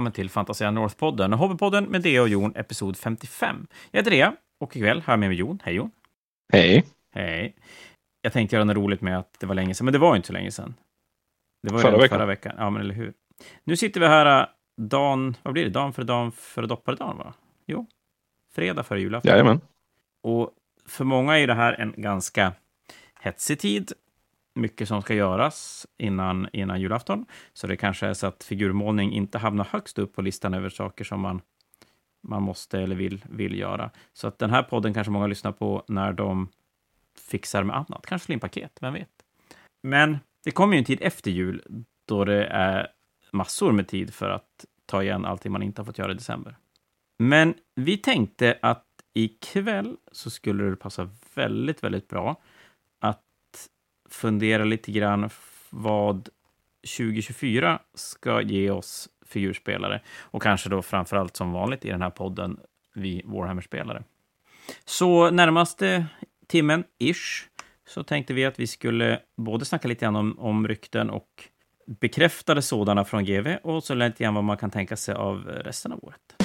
Välkommen till Fantasia North-podden, Hobbypodden med Dea och Jon, episod 55. Jag heter Dea och ikväll har jag med mig Jon. Hej Jon! Hej! Hej! Jag tänkte göra något roligt med att det var länge sedan, men det var ju inte så länge sedan. Det var ju Förra veckan. förra veckan. Ja, men eller hur. Nu sitter vi här äh, dagen, vad blir det, dagen för dagen för dopparedagen, va? Jo, fredag före julafton. Jajamän. Och för många är det här en ganska hetsig tid. Mycket som ska göras innan, innan julafton. Så det kanske är så att figurmålning inte hamnar högst upp på listan över saker som man, man måste eller vill, vill göra. Så att den här podden kanske många lyssnar på när de fixar med annat. Kanske slimpaket, in paket, vem vet? Men det kommer ju en tid efter jul då det är massor med tid för att ta igen allting man inte har fått göra i december. Men vi tänkte att ikväll så skulle det passa väldigt, väldigt bra fundera lite grann vad 2024 ska ge oss för djurspelare och kanske då framför allt som vanligt i den här podden vi Warhammer-spelare. Så närmaste timmen, ish, så tänkte vi att vi skulle både snacka lite grann om, om rykten och bekräftade sådana från GV och så lite grann vad man kan tänka sig av resten av året.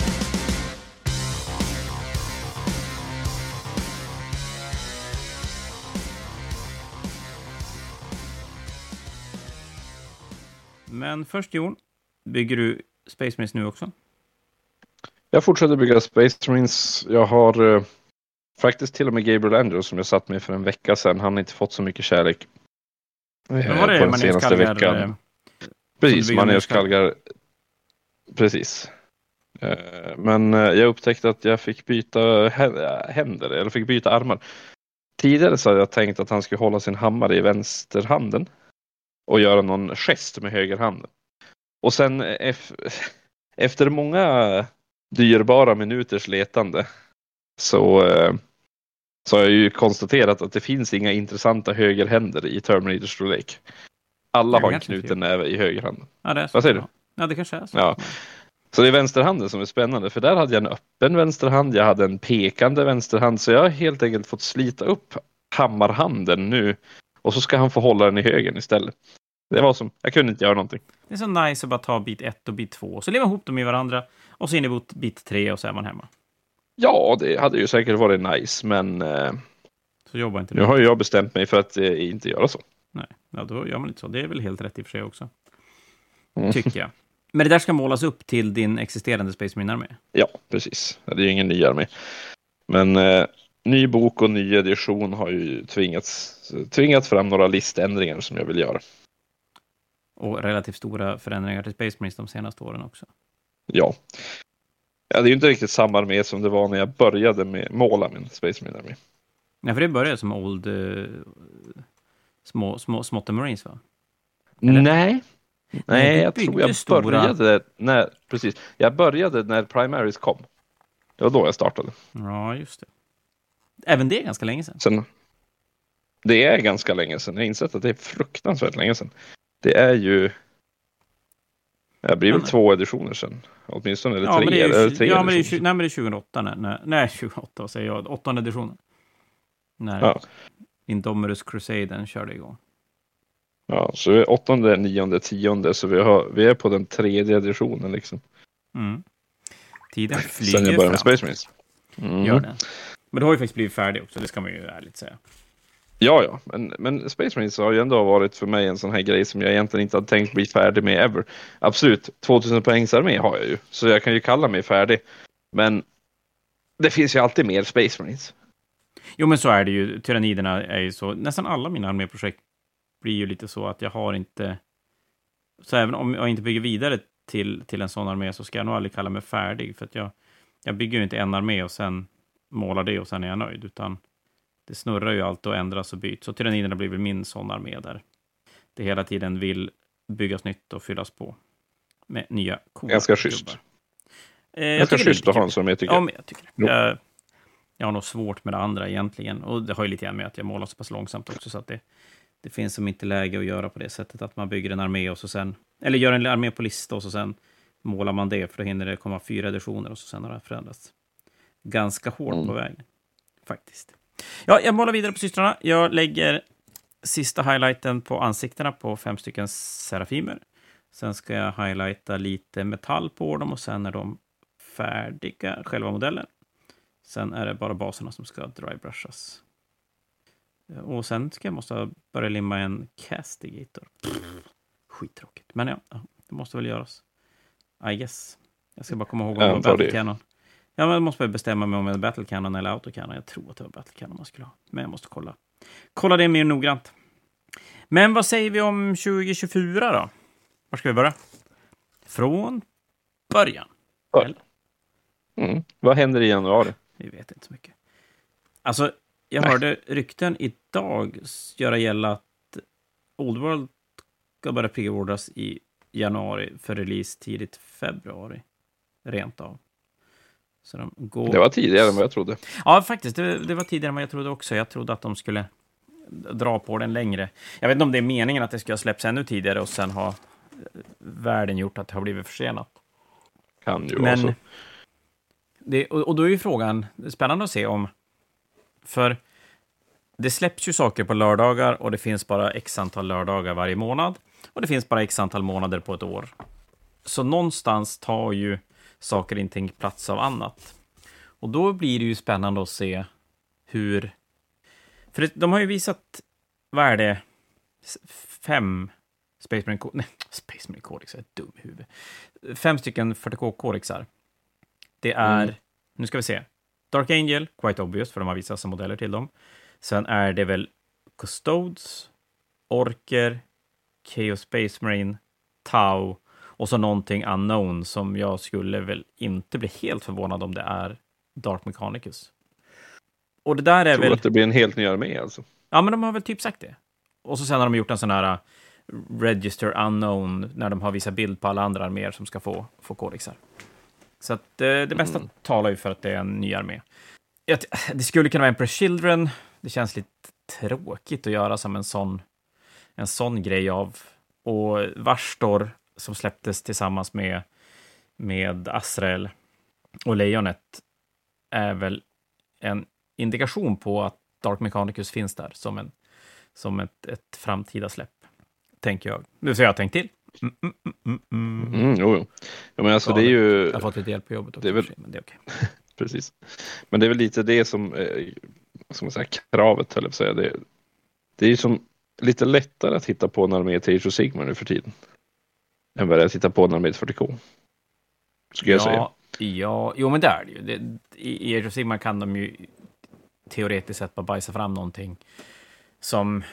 Men först Jon, bygger du Space Marines nu också? Jag fortsätter bygga Space Marines. Jag har eh, faktiskt till och med Gabriel Andrews som jag satt med för en vecka sedan. Han har inte fått så mycket kärlek. eh, Men var det på den senaste Kalgar, veckan. eh, Precis, Manérs Kalgar. Precis. Eh, Men eh, jag upptäckte att jag fick byta hä- händer, eller fick byta armar. Tidigare så hade jag tänkt att han skulle hålla sin hammare i vänsterhanden och göra någon gest med högerhanden. Och sen ef- efter många dyrbara minuters letande så, eh, så har jag ju konstaterat att det finns inga intressanta högerhänder i Terminator storlek. Alla har en knuten näve i högerhanden. Ja, det är så. Vad säger du? Ja, det kanske är så. Ja. Så det är vänsterhanden som är spännande för där hade jag en öppen vänsterhand, jag hade en pekande vänsterhand så jag har helt enkelt fått slita upp hammarhanden nu och så ska han få hålla den i högen istället. Det var som, jag kunde inte göra någonting. Det är så nice att bara ta bit ett och bit två, så lever ihop dem i varandra och så in i bit tre och så är man hemma. Ja, det hade ju säkert varit nice men eh, Så jobbar inte nu har ju jag bestämt mig för att eh, inte göra så. Nej, ja, då gör man inte så. Det är väl helt rätt i och för sig också. Mm. Tycker jag. Men det där ska målas upp till din existerande Space Marine-armé. Ja, precis. Det är ju ingen ny armé. Men eh, ny bok och ny edition har ju tvingats, tvingat fram några liständringar som jag vill göra. Och relativt stora förändringar till Space Marines de senaste åren också. Ja. ja. Det är ju inte riktigt samma armé som det var när jag började med måla min Space Marine armé. Ja, för det började som Old... eh, små, små, smått Marines, va? Nej. Nej, Nej, jag tror jag stora- började när, precis. Jag började när Primaries kom. Det var då jag startade. Ja, just det. Även det är ganska länge sedan. Sen, det är ganska länge sedan. Jag har insett att det är fruktansvärt länge sedan. Det är ju... Det blir väl Ja, två editioner sedan. Åtminstone, eller Ja, tre, men det är ju, eller tre ja, men det är, ju nej, men det är 2008. När, när, nej, 28, vad säger jag? Åttonde editionen. När Ja. Indominus Crusaden körde igång. Ja, så vi är åttonde, nionde, tionde. Så vi, har, vi är på den tredje editionen liksom. Mm. Tiden Sen flyger jag började med fram. Space Marines. Mm. Gör det. Men du har ju faktiskt blivit färdig också, det ska man ju ärligt säga. Ja, ja, men, men Space Marines har ju ändå varit för mig en sån här grej som jag egentligen inte hade tänkt bli färdig med ever. Absolut, 2000 poängs armé har jag ju, så jag kan ju kalla mig färdig. Men det finns ju alltid mer Space Marines. Jo, men så är det ju. Tyranniderna är ju så. Nästan alla mina arméprojekt blir ju lite så att jag har inte... Så även om jag inte bygger vidare till, till en sån armé så ska jag nog aldrig kalla mig färdig. För att jag, jag bygger ju inte en armé och sen målar det och sen är jag nöjd. Utan det snurrar ju allt och ändras och byts. Så Tyranniderna blir väl min sån armé där det hela tiden vill byggas nytt och fyllas på med nya coola Ganska schysst. Eh, jag Ganska schysst att ha en sån armé tycker Ja, jag. jag tycker. Jag, jag har nog svårt med det andra egentligen. Och det har ju lite grann med att jag målar så pass långsamt också, så att det, det finns som inte läge att göra på det sättet att man bygger en armé och så sen, eller gör en armé på lista och så sen målar man det, för då hinner det komma fyra editioner och så sen har det förändrats ganska hårt Mm. på vägen. Faktiskt. Ja, jag målar vidare på systrarna. Jag lägger sista highlighten på ansiktena på fem stycken serafimer. Sen ska jag highlighta lite metall på dem och sen är de färdiga, själva modellen. Sen är det bara baserna som ska drybrushas. Och sen ska jag måste börja limma en castigator. Skittråkigt. Men ja, det måste väl göras. I guess. Jag ska bara komma ihåg om det var. Ja, men jag måste bestämma mig om det är Battle Cannon eller Autocannon. Jag tror att det var Battle Cannon man skulle ha. Men jag måste kolla. Kolla det mer noggrant. Men vad säger vi om 2024 då? Var ska vi börja? Från början. Mm. Vad händer i januari? Vi vet inte så mycket. Alltså, jag Nej. hörde rykten idag göra gälla att Old World ska börja preordras i januari för release tidigt februari. Rent av. Så de går... Det var tidigare än vad jag trodde. Ja, faktiskt. Det, det, var tidigare än vad jag trodde också. Jag trodde att de skulle dra på den längre. Jag vet inte om det är meningen att det ska släppas ännu tidigare och sen har världen gjort att det har blivit försenat. Kan ju Men, vara så. Det, och, och då är ju frågan, spännande att se om... För det släpps ju saker på lördagar och det finns bara x antal lördagar varje månad. Och det finns bara x antal månader på ett år. Så någonstans tar ju saker och ting plats av annat. Och då blir det ju spännande att se hur... För de har ju visat, vad är det, fem Space Marine, nej, Space Marine Codex, är dum i huvudet. Fem stycken 40K-kodexar. Det är, mm. nu ska vi se, Dark Angel, quite obvious, för de har visat som modeller till dem. Sen är det väl Custodes, Orker, Chaos Space Marine, Tau och så någonting unknown som jag skulle väl inte bli helt förvånad om det är Dark Mechanicus. Och det där är jag tror väl... att det blir en helt ny armé alltså? Ja, men de har väl typ sagt det. Och så sen har de gjort en sån här uh, Register Unknown när de har visat bild på alla andra arméer som ska få, få kodexar. Så att det, eh, det mesta mm. talar ju för att det är en ny armé. Det skulle kunna vara Emperor Children. Det känns lite tråkigt att göra som en sån, en sån grej av. Och Varstor som släpptes tillsammans med, med Asrael och Lejonet är väl en indikation på att Dark Mechanicus finns där som, en, som ett, ett framtida släpp, tänker jag. Nu så jag tänkt till. Mm, mm, mm, mm. mm jo, jo. Ja, men alltså, det är ju... Jag har fått lite hjälp på jobbet också, det är väl... men det är okej. Okay. Precis. Men det är väl lite det som, eh, man säga, kravet, höll jag på att säga. Det, det är ju som lite lättare att hitta på en armé till Age of Sigmar nu för tiden än vad det är att titta på när de är 40K. Skulle jag säga. Ja, jo men det är det ju. Det, I Age of Sigmar kan de ju teoretiskt sett bara bajsa fram någonting som...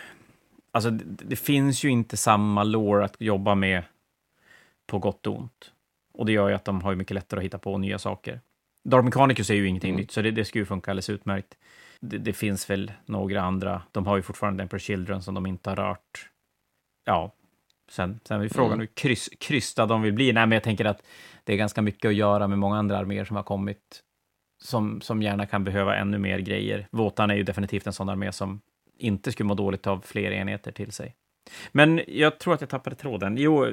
Alltså, det, det finns ju inte samma lore att jobba med på gott och ont. Och det gör ju att de har mycket lättare att hitta på nya saker. Dark Mechanicus är ju ingenting mm. nytt, så det, det skulle ju funka alldeles utmärkt. Det, det, finns väl några andra. De har ju fortfarande Emperor Children som de inte har rört. Ja, Sen, sen är frågan mm. hur kryss, krystad de vill bli. Nej, men jag tänker att det är ganska mycket att göra med många andra arméer som har kommit, som, som gärna kan behöva ännu mer grejer. Våtan är ju definitivt en sån armé som inte skulle må dåligt av fler enheter till sig. Men jag tror att jag tappade tråden. Jo,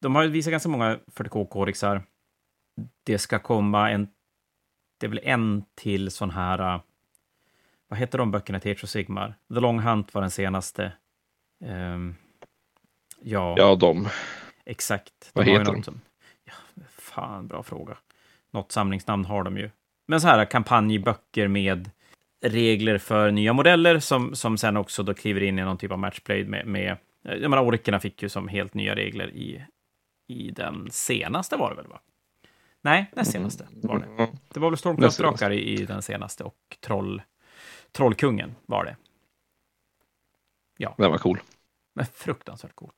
de har visat ganska många 40K-kodexar. Det ska komma en... Det är väl en till sån här... Vad heter de böckerna till Age of Sigmar? The Long Hunt var den senaste. Um, Ja, ja de. Exakt. Vad de heter de? Som, ja, fan, bra fråga. Något samlingsnamn har de ju. Men så här kampanjböcker med regler för nya modeller som, som sen också då kliver in i någon typ av matchplay med, med jag menar, orkerna fick ju som helt nya regler i, i den senaste var det väl? va? Nej, näst senaste var det. Mm. Det var väl Stormcast-drakar i, i den senaste och troll, Trollkungen var det. Ja. Den var cool. Men fruktansvärt cool.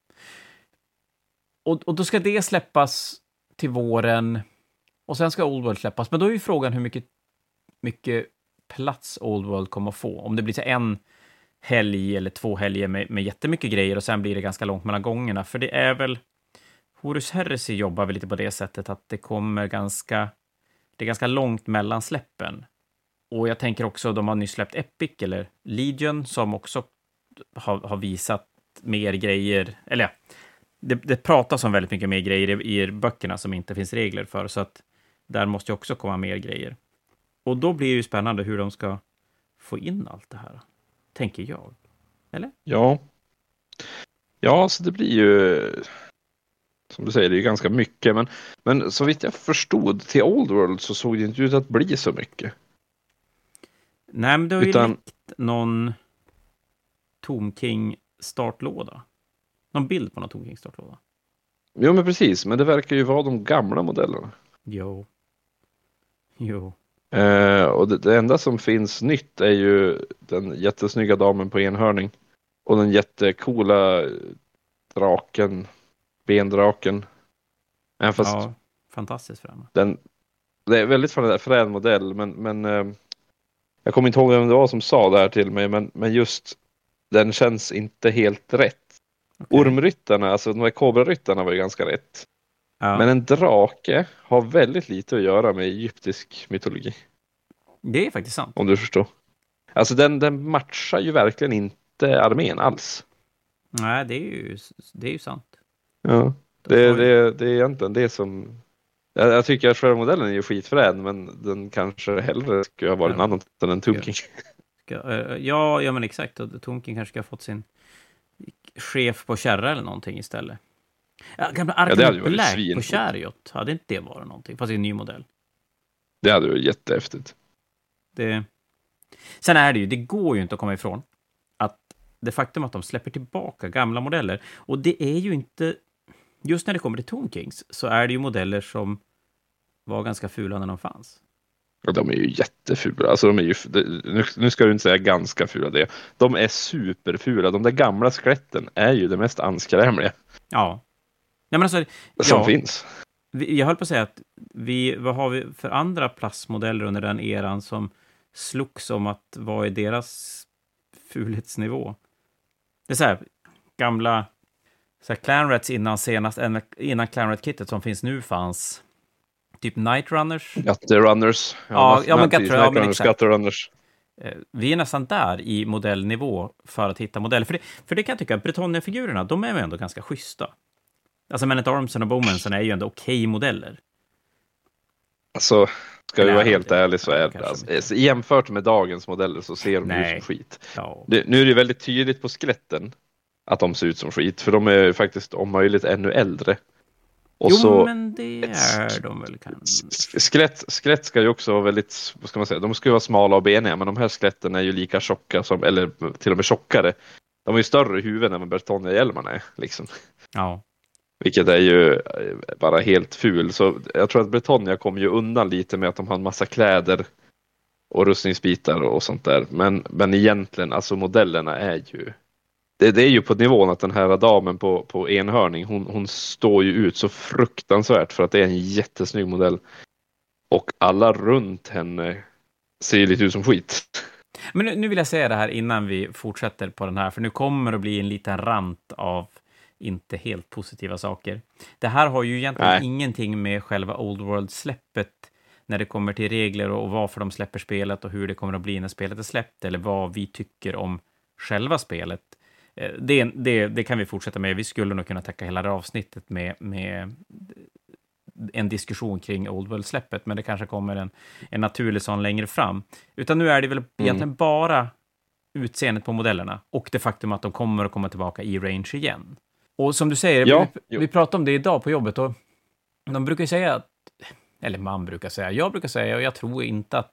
Och, och då ska det släppas till våren och sen ska Old World släppas. Men då är ju frågan hur mycket, mycket plats Old World kommer att få. Om det blir så en helg eller två helger med, med jättemycket grejer och sen blir det ganska långt mellan gångerna. För det är väl... Horus Heresy jobbar väl lite på det sättet att det kommer ganska... Det är ganska långt mellan släppen. Och jag tänker också, de har nyss släppt Epic, eller Legion, som också har, har visat mer grejer. Eller ja, det, det pratas om väldigt mycket mer grejer i, i böckerna som inte finns regler för, så att där måste ju också komma mer grejer. Och då blir det ju spännande hur de ska få in allt det här, tänker jag. Eller? Ja. Ja, så det blir ju... som du säger, det är ganska mycket. Men, men så vitt jag förstod till Old World så såg det inte ut att bli så mycket. Nej, men det har ju Utan... läckt någon Tom King startlåda. Någon bild på någon Tom King startlåda. Jo, men precis. Men det verkar ju vara de gamla modellerna. Jo. Jo. Eh, och det, det, enda som finns nytt är ju den jättesnygga damen på enhörning. Och den jättekola draken, bendraken. Även fast ja, fantastiskt främmande. Den, det är väldigt frän modell, men, men eh, jag kommer inte ihåg vem det var som sa det här till mig, men, men just den känns inte helt rätt. Okay. Ormryttarna, alltså de här kobraryttarna var ju ganska rätt. Ja. Men en drake har väldigt lite att göra med egyptisk mytologi. Det är faktiskt sant. Om du förstår. Alltså den, den matchar ju verkligen inte armén alls. Nej, det är ju, det är ju sant. Ja, det, det, det är egentligen det som... Jag, jag tycker att själva modellen är ju skitfrän, men den kanske hellre skulle ha varit ja. en annan än en Tomking. Eh, ja, ja, men exakt. Tomking kanske ska ha fått sin chef på kärra eller någonting istället. Ja, gamla Arkham ja, Black på Chariot, hade inte det varit någonting? Fast i en ny modell. Det hade varit jättehäftigt. Det... Sen är det ju, det går ju inte att komma ifrån att det faktum att de släpper tillbaka gamla modeller, och det är ju inte... Just när det kommer till Tomb Kings så är det ju modeller som var ganska fula när de fanns. Ja, de är ju jättefula. Alltså, de är ju, nu ska du inte säga ganska fula det. De är superfula. De där gamla skeletten är ju det mest anskrämliga. Ja. Nej, men alltså, Som ja, finns. Jag höll på att säga att vi, vad har vi för andra plastmodeller under den eran som slogs om att vad är deras fulhetsnivå? Det är så här, gamla så här, Clanrats innan senast, innan Clanrat-kittet som finns nu fanns. Typ Night Runners. Gutterrunners. Ja, ja, men Gutter, ja, men exakt. Runners. Eh, vi är nästan där i modellnivå för att hitta modeller. För det, för det kan jag tycka, Bretonnia-figurerna, de är ju ändå ganska schyssta. Alltså Men Armsen och Bowmansen är ju ändå okej okay modeller. Alltså, ska vi vara helt ärlig så är det alltså, jämfört med dagens modeller så ser de Nej. ut som skit. Ja. Det, nu är det väldigt tydligt på skeletten att de ser ut som skit, för de är faktiskt om möjligt ännu äldre. Och jo, så, men det är de väl kanske. Skelett, skelett ska ju också vara väldigt, vad ska man säga, de ska ju vara smala och beniga, men de här skeletten är ju lika tjocka som, eller till och med tjockare. De är ju större i huvudet än vad Bertonia-hjälmarna är. Liksom. Ja. Vilket är ju bara helt ful. Så jag tror att Bretonia kommer ju undan lite med att de har en massa kläder och rustningsbitar och sånt där. Men, men egentligen, alltså modellerna är ju det, det, är ju på nivån att den här damen på, på enhörning, hon, hon står ju ut så fruktansvärt för att det är en jättesnygg modell. Och alla runt henne ser ju lite ut som skit. Men nu, nu vill jag säga det här innan vi fortsätter på den här, för nu kommer det att bli en liten rant av inte helt positiva saker. Det här har ju egentligen Nej. ingenting med själva Old World-släppet när det kommer till regler och varför de släpper spelet och hur det kommer att bli när spelet är släppt, eller vad vi tycker om själva spelet. Eh, det, det, det kan vi fortsätta med. Vi skulle nog kunna täcka hela det avsnittet med, med en diskussion kring Old World-släppet, men det kanske kommer en, en naturlig sån längre fram. Utan nu är det väl mm. egentligen bara utseendet på modellerna och det faktum att de kommer att komma tillbaka i range igen. Och som du säger, ja, vi, vi pratade om det idag på jobbet och de brukar säga att, eller man brukar säga, jag brukar säga, och jag tror inte att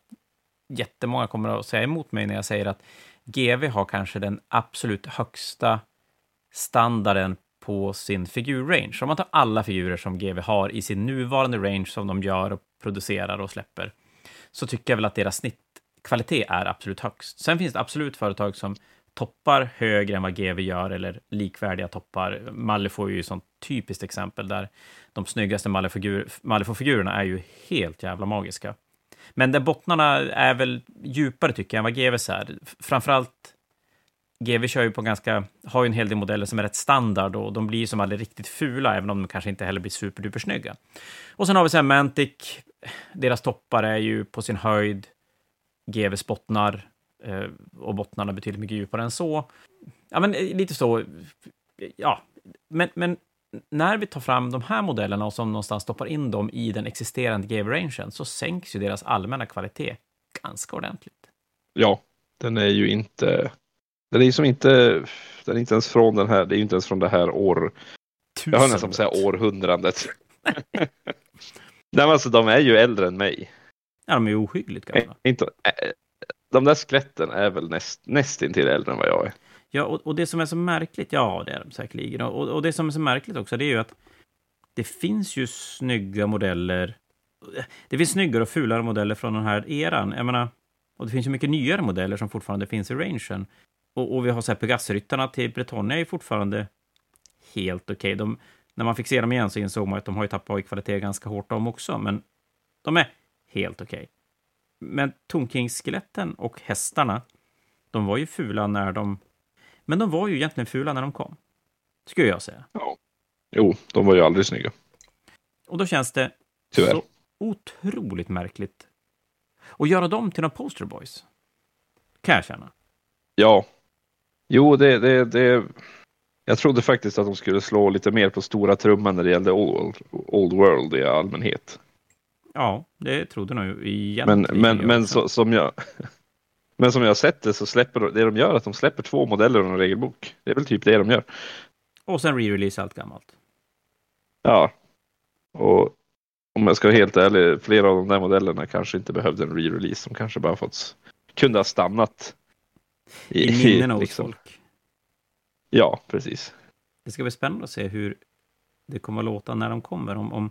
jättemånga kommer att säga emot mig när jag säger att GV har kanske den absolut högsta standarden på sin figurrange. Om man tar alla figurer som GV har i sin nuvarande range som de gör och producerar och släpper, så tycker jag väl att deras snittkvalitet är absolut högst. Sen finns det absolut företag som toppar högre än vad GV gör, eller likvärdiga toppar. Malifo är ju ett sånt typiskt exempel där de snyggaste Malifo-figurerna är ju helt jävla magiska. Men där bottnarna är väl djupare tycker jag än vad GV är. Framförallt GV kör ju på ganska, har ju en hel del modeller som är rätt standard och de blir ju som aldrig riktigt fula, även om de kanske inte heller blir superduper snygga. Och sen har vi sen Mantic, deras toppar är ju på sin höjd GVs bottnar, eh, och bottnarna betydligt mycket djupare än så. Ja, men eh, lite så. Ja, men, men när vi tar fram de här modellerna och som någonstans stoppar in dem i den existerande GV-rangen så sänks ju deras allmänna kvalitet ganska ordentligt. Ja, den är ju inte... Den är ju som inte... Den är inte ens från den här... Det är ju inte ens från det här år Tusen Jag har nästan säga århundradet. Nej, men alltså de är ju äldre än mig. Ja, de är ju ohyggligt gamla. Inte, äh, de där skeletten är väl näst, nästintill äldre än vad jag är. Ja, och, och det som är så märkligt, ja det är de säkerligen, och, och det som är så märkligt också, det är ju att det finns ju snygga modeller. Det finns snyggare och fulare modeller från den här eran. Jag menar, och det finns ju mycket nyare modeller som fortfarande finns i rangen. Och, och vi har så här Pegassryttarna till Bretonia är ju fortfarande helt okej. Okay. När man fick se dem igen så insåg man att de har ju tappat i kvalitet ganska hårt de också, men de är helt okej. Okay. Men Tomkings-skeletten och hästarna, de var ju fula när de... Men de var ju egentligen fula när de kom. Skulle jag säga. Ja. Jo, de var ju aldrig snygga. Och då känns det Tyvärr. så otroligt märkligt att göra dem till några posterboys. Kan jag känna. Ja. Jo, det, det, det... Jag trodde faktiskt att de skulle slå lite mer på stora trumman när det gällde Old, old World i allmänhet. Ja, det trodde nog egentligen. Men, men, men så, som jag... Men som jag har sett det så släpper det de gör att de släpper två modeller och en regelbok. Det är väl typ det de gör. Och sen re-release allt gammalt. Ja. Och om jag ska vara helt ärlig, flera av de där modellerna kanske inte behövde en re-release. De kanske bara fått, kunde ha stannat. I, I minnena hos liksom. folk. Ja, precis. Det ska bli spännande att se hur det kommer att låta när de kommer. Om, om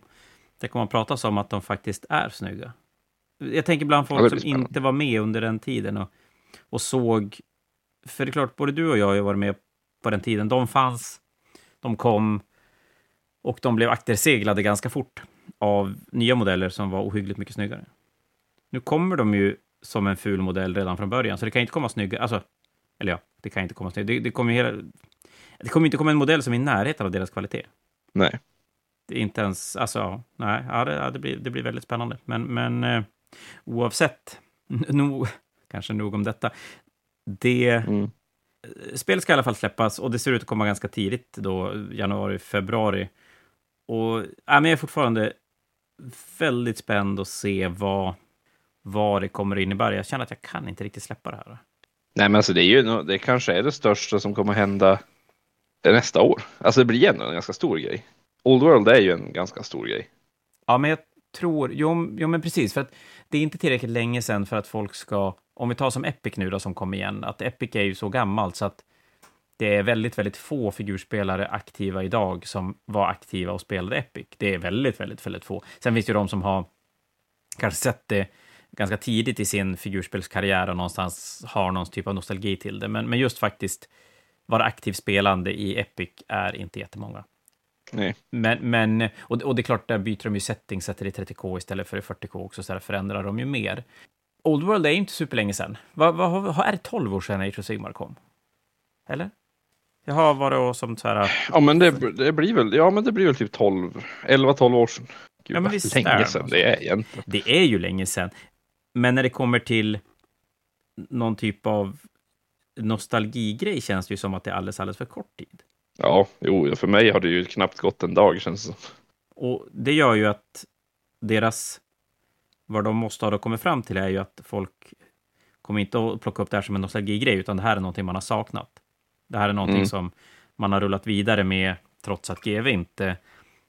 det kommer att pratas om att de faktiskt är snygga. Jag tänker bland folk ja, som inte var med under den tiden och, och såg... För det är klart, både du och jag har varit med på den tiden. De fanns, de kom och de blev akterseglade ganska fort av nya modeller som var ohyggligt mycket snyggare. Nu kommer de ju som en ful modell redan från början, så det kan inte komma snygga... Alltså, eller ja, det kan inte komma snygga. Det, det kommer hela... Det kommer inte komma en modell som är i närheten av deras kvalitet. Nej. Det är inte ens... Alltså, nej, ja, det, det, blir, det blir väldigt spännande. Men, men eh, oavsett, no, kanske nog om detta. Det... Mm. Spelet ska i alla fall släppas och det ser ut att komma ganska tidigt då, januari, februari. Och ja, men jag är fortfarande väldigt spänd att se vad, vad det kommer att innebära. Jag känner att jag kan inte riktigt släppa det här. Nej, men alltså det är ju, det kanske är det största som kommer hända nästa år. Alltså det blir ändå en ganska stor grej. Old World är ju en ganska stor grej. Ja, men jag tror, jo, jo men precis, för att det är inte tillräckligt länge sedan för att folk ska, om vi tar som Epic nu då som kom igen, att Epic är ju så gammalt så att det är väldigt, väldigt få figurspelare aktiva idag som var aktiva och spelade Epic. Det är väldigt, väldigt, väldigt få. Sen finns det ju de som har kanske sett det ganska tidigt i sin figurspelskarriär och någonstans har någon typ av nostalgi till det. Men, men just faktiskt vara aktiv spelande i Epic är inte jättemånga. Nej. Men, men och, och det är klart, där byter de ju setting, sätter det i 30K istället för i 40K också, så där förändrar de ju mer. Old World är ju inte superlänge sedan. Vad, vad, vad, är det 12 år sedan Age of Sigmar kom? Eller? Jag har varit som så här... Ja, men det, det, blir väl, ja, men det blir väl typ 12, 11-12 år sedan. Gud, ja, men visst länge är sedan det är egentligen. Det är ju länge sedan. Men när det kommer till någon typ av nostalgigrej känns det ju som att det är alldeles, alldeles för kort tid. Ja, jo, för mig har det ju knappt gått en dag känns det Och det gör ju att deras, vad de måste ha kommit fram till är ju att folk kommer inte att plocka upp det här som en nostalgigrej, utan det här är någonting man har saknat. Det här är någonting mm. som man har rullat vidare med, trots att GV inte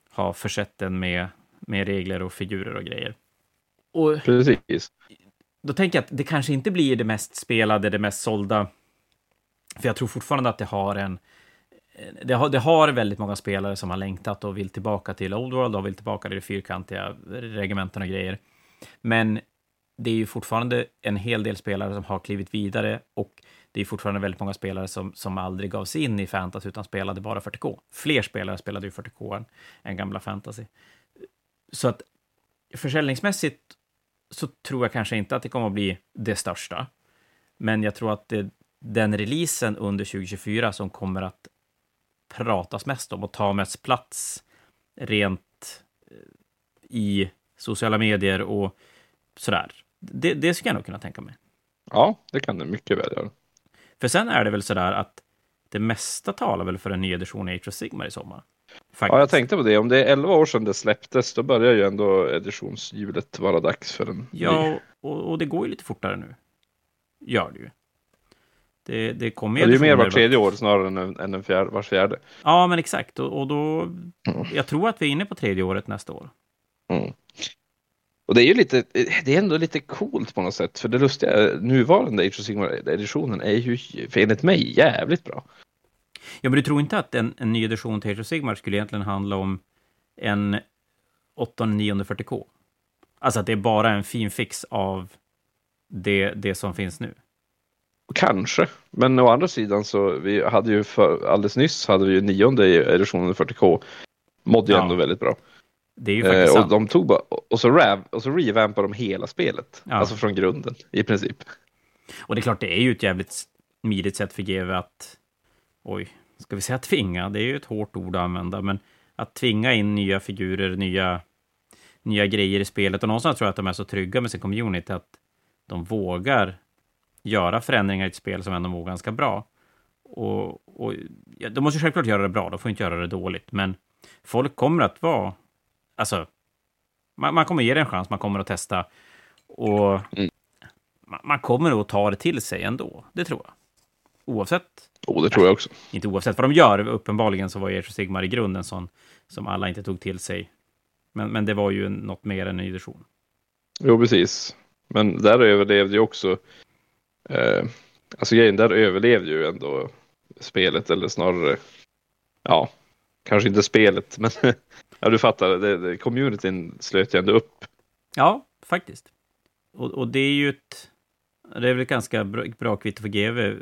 har försett den med, med regler och figurer och grejer. Och Precis. Då tänker jag att det kanske inte blir det mest spelade, det mest sålda. För jag tror fortfarande att det har en... Det har, det har väldigt många spelare som har längtat och vill tillbaka till Old World och vill tillbaka till de fyrkantiga regementen och grejer. Men det är ju fortfarande en hel del spelare som har klivit vidare och det är fortfarande väldigt många spelare som, som aldrig gav sig in i fantasy utan spelade bara 40K. Fler spelare spelade ju 40K än, än gamla fantasy. Så att försäljningsmässigt så tror jag kanske inte att det kommer att bli det största. Men jag tror att det, den releasen under 2024 som kommer att pratas mest om och ta mest plats rent eh, i sociala medier och sådär. Det, det skulle jag nog kunna tänka mig. Ja, det kan det mycket väl göra. För sen är det väl sådär att det mesta talar väl för en ny edition i Age of Sigmar i sommar. Faktiskt. Ja, jag tänkte på det. Om det är 11 år sedan det släpptes, då börjar ju ändå editionshjulet vara dags för en Ja, och, och, det går ju lite fortare nu. Gör det ju. Det, det kommer Ja, det är ju mer vart tredje år snarare än, än en fjärde, vars fjärde. Ja, men exakt. Och, och då... Jag tror att vi är inne på tredje året nästa år. Mm. Och det är ju lite, det är ändå lite coolt på något sätt. För det lustiga, nuvarande Age of Sigmar-editionen är ju för enligt mig jävligt bra. Ja, men du tror inte att en, en ny edition till Age of Sigmar skulle egentligen handla om en 8-940K? Alltså att det är bara en fin fix av det, det som finns nu. Kanske, men å andra sidan så vi hade ju för, alldeles nyss hade vi ju nionde editionen 40K. Mådde ju Ja. ändå väldigt bra. Det är ju faktiskt Eh, och de tog bara, och så, rav, och så revampade de hela spelet. Ja. Alltså från grunden i princip. Och det är klart, det är ju ett jävligt smidigt sätt för GW att... Oj, ska vi säga tvinga? Det är ju ett hårt ord att använda, men att tvinga in nya figurer, nya, nya grejer i spelet. Och någonstans tror jag att de är så trygga med sin community att de vågar göra förändringar i ett spel som ändå mår ganska bra. Och, och ja, de måste självklart göra det bra, de får inte göra det dåligt, men folk kommer att vara... Alltså, man, man kommer ge det en chans, man kommer att testa. Och Mm. man, man kommer att ta det till sig ändå, det tror jag. Oavsett, Oh, det tror jag också. inte oavsett vad de gör, uppenbarligen så var Age of Sigmar i grunden sån som alla inte tog till sig. Men, men det var ju något mer än en ny edition. Jo, precis. Men där överlevde ju också, eh, alltså grejen, där överlevde ju ändå spelet, eller snarare, ja, kanske inte spelet, men ja, du fattar, det, det, communityn slöt ju ändå upp. Ja, faktiskt. Och, och det är ju ett... Det är väl ett ganska bra, bra kvitto för GV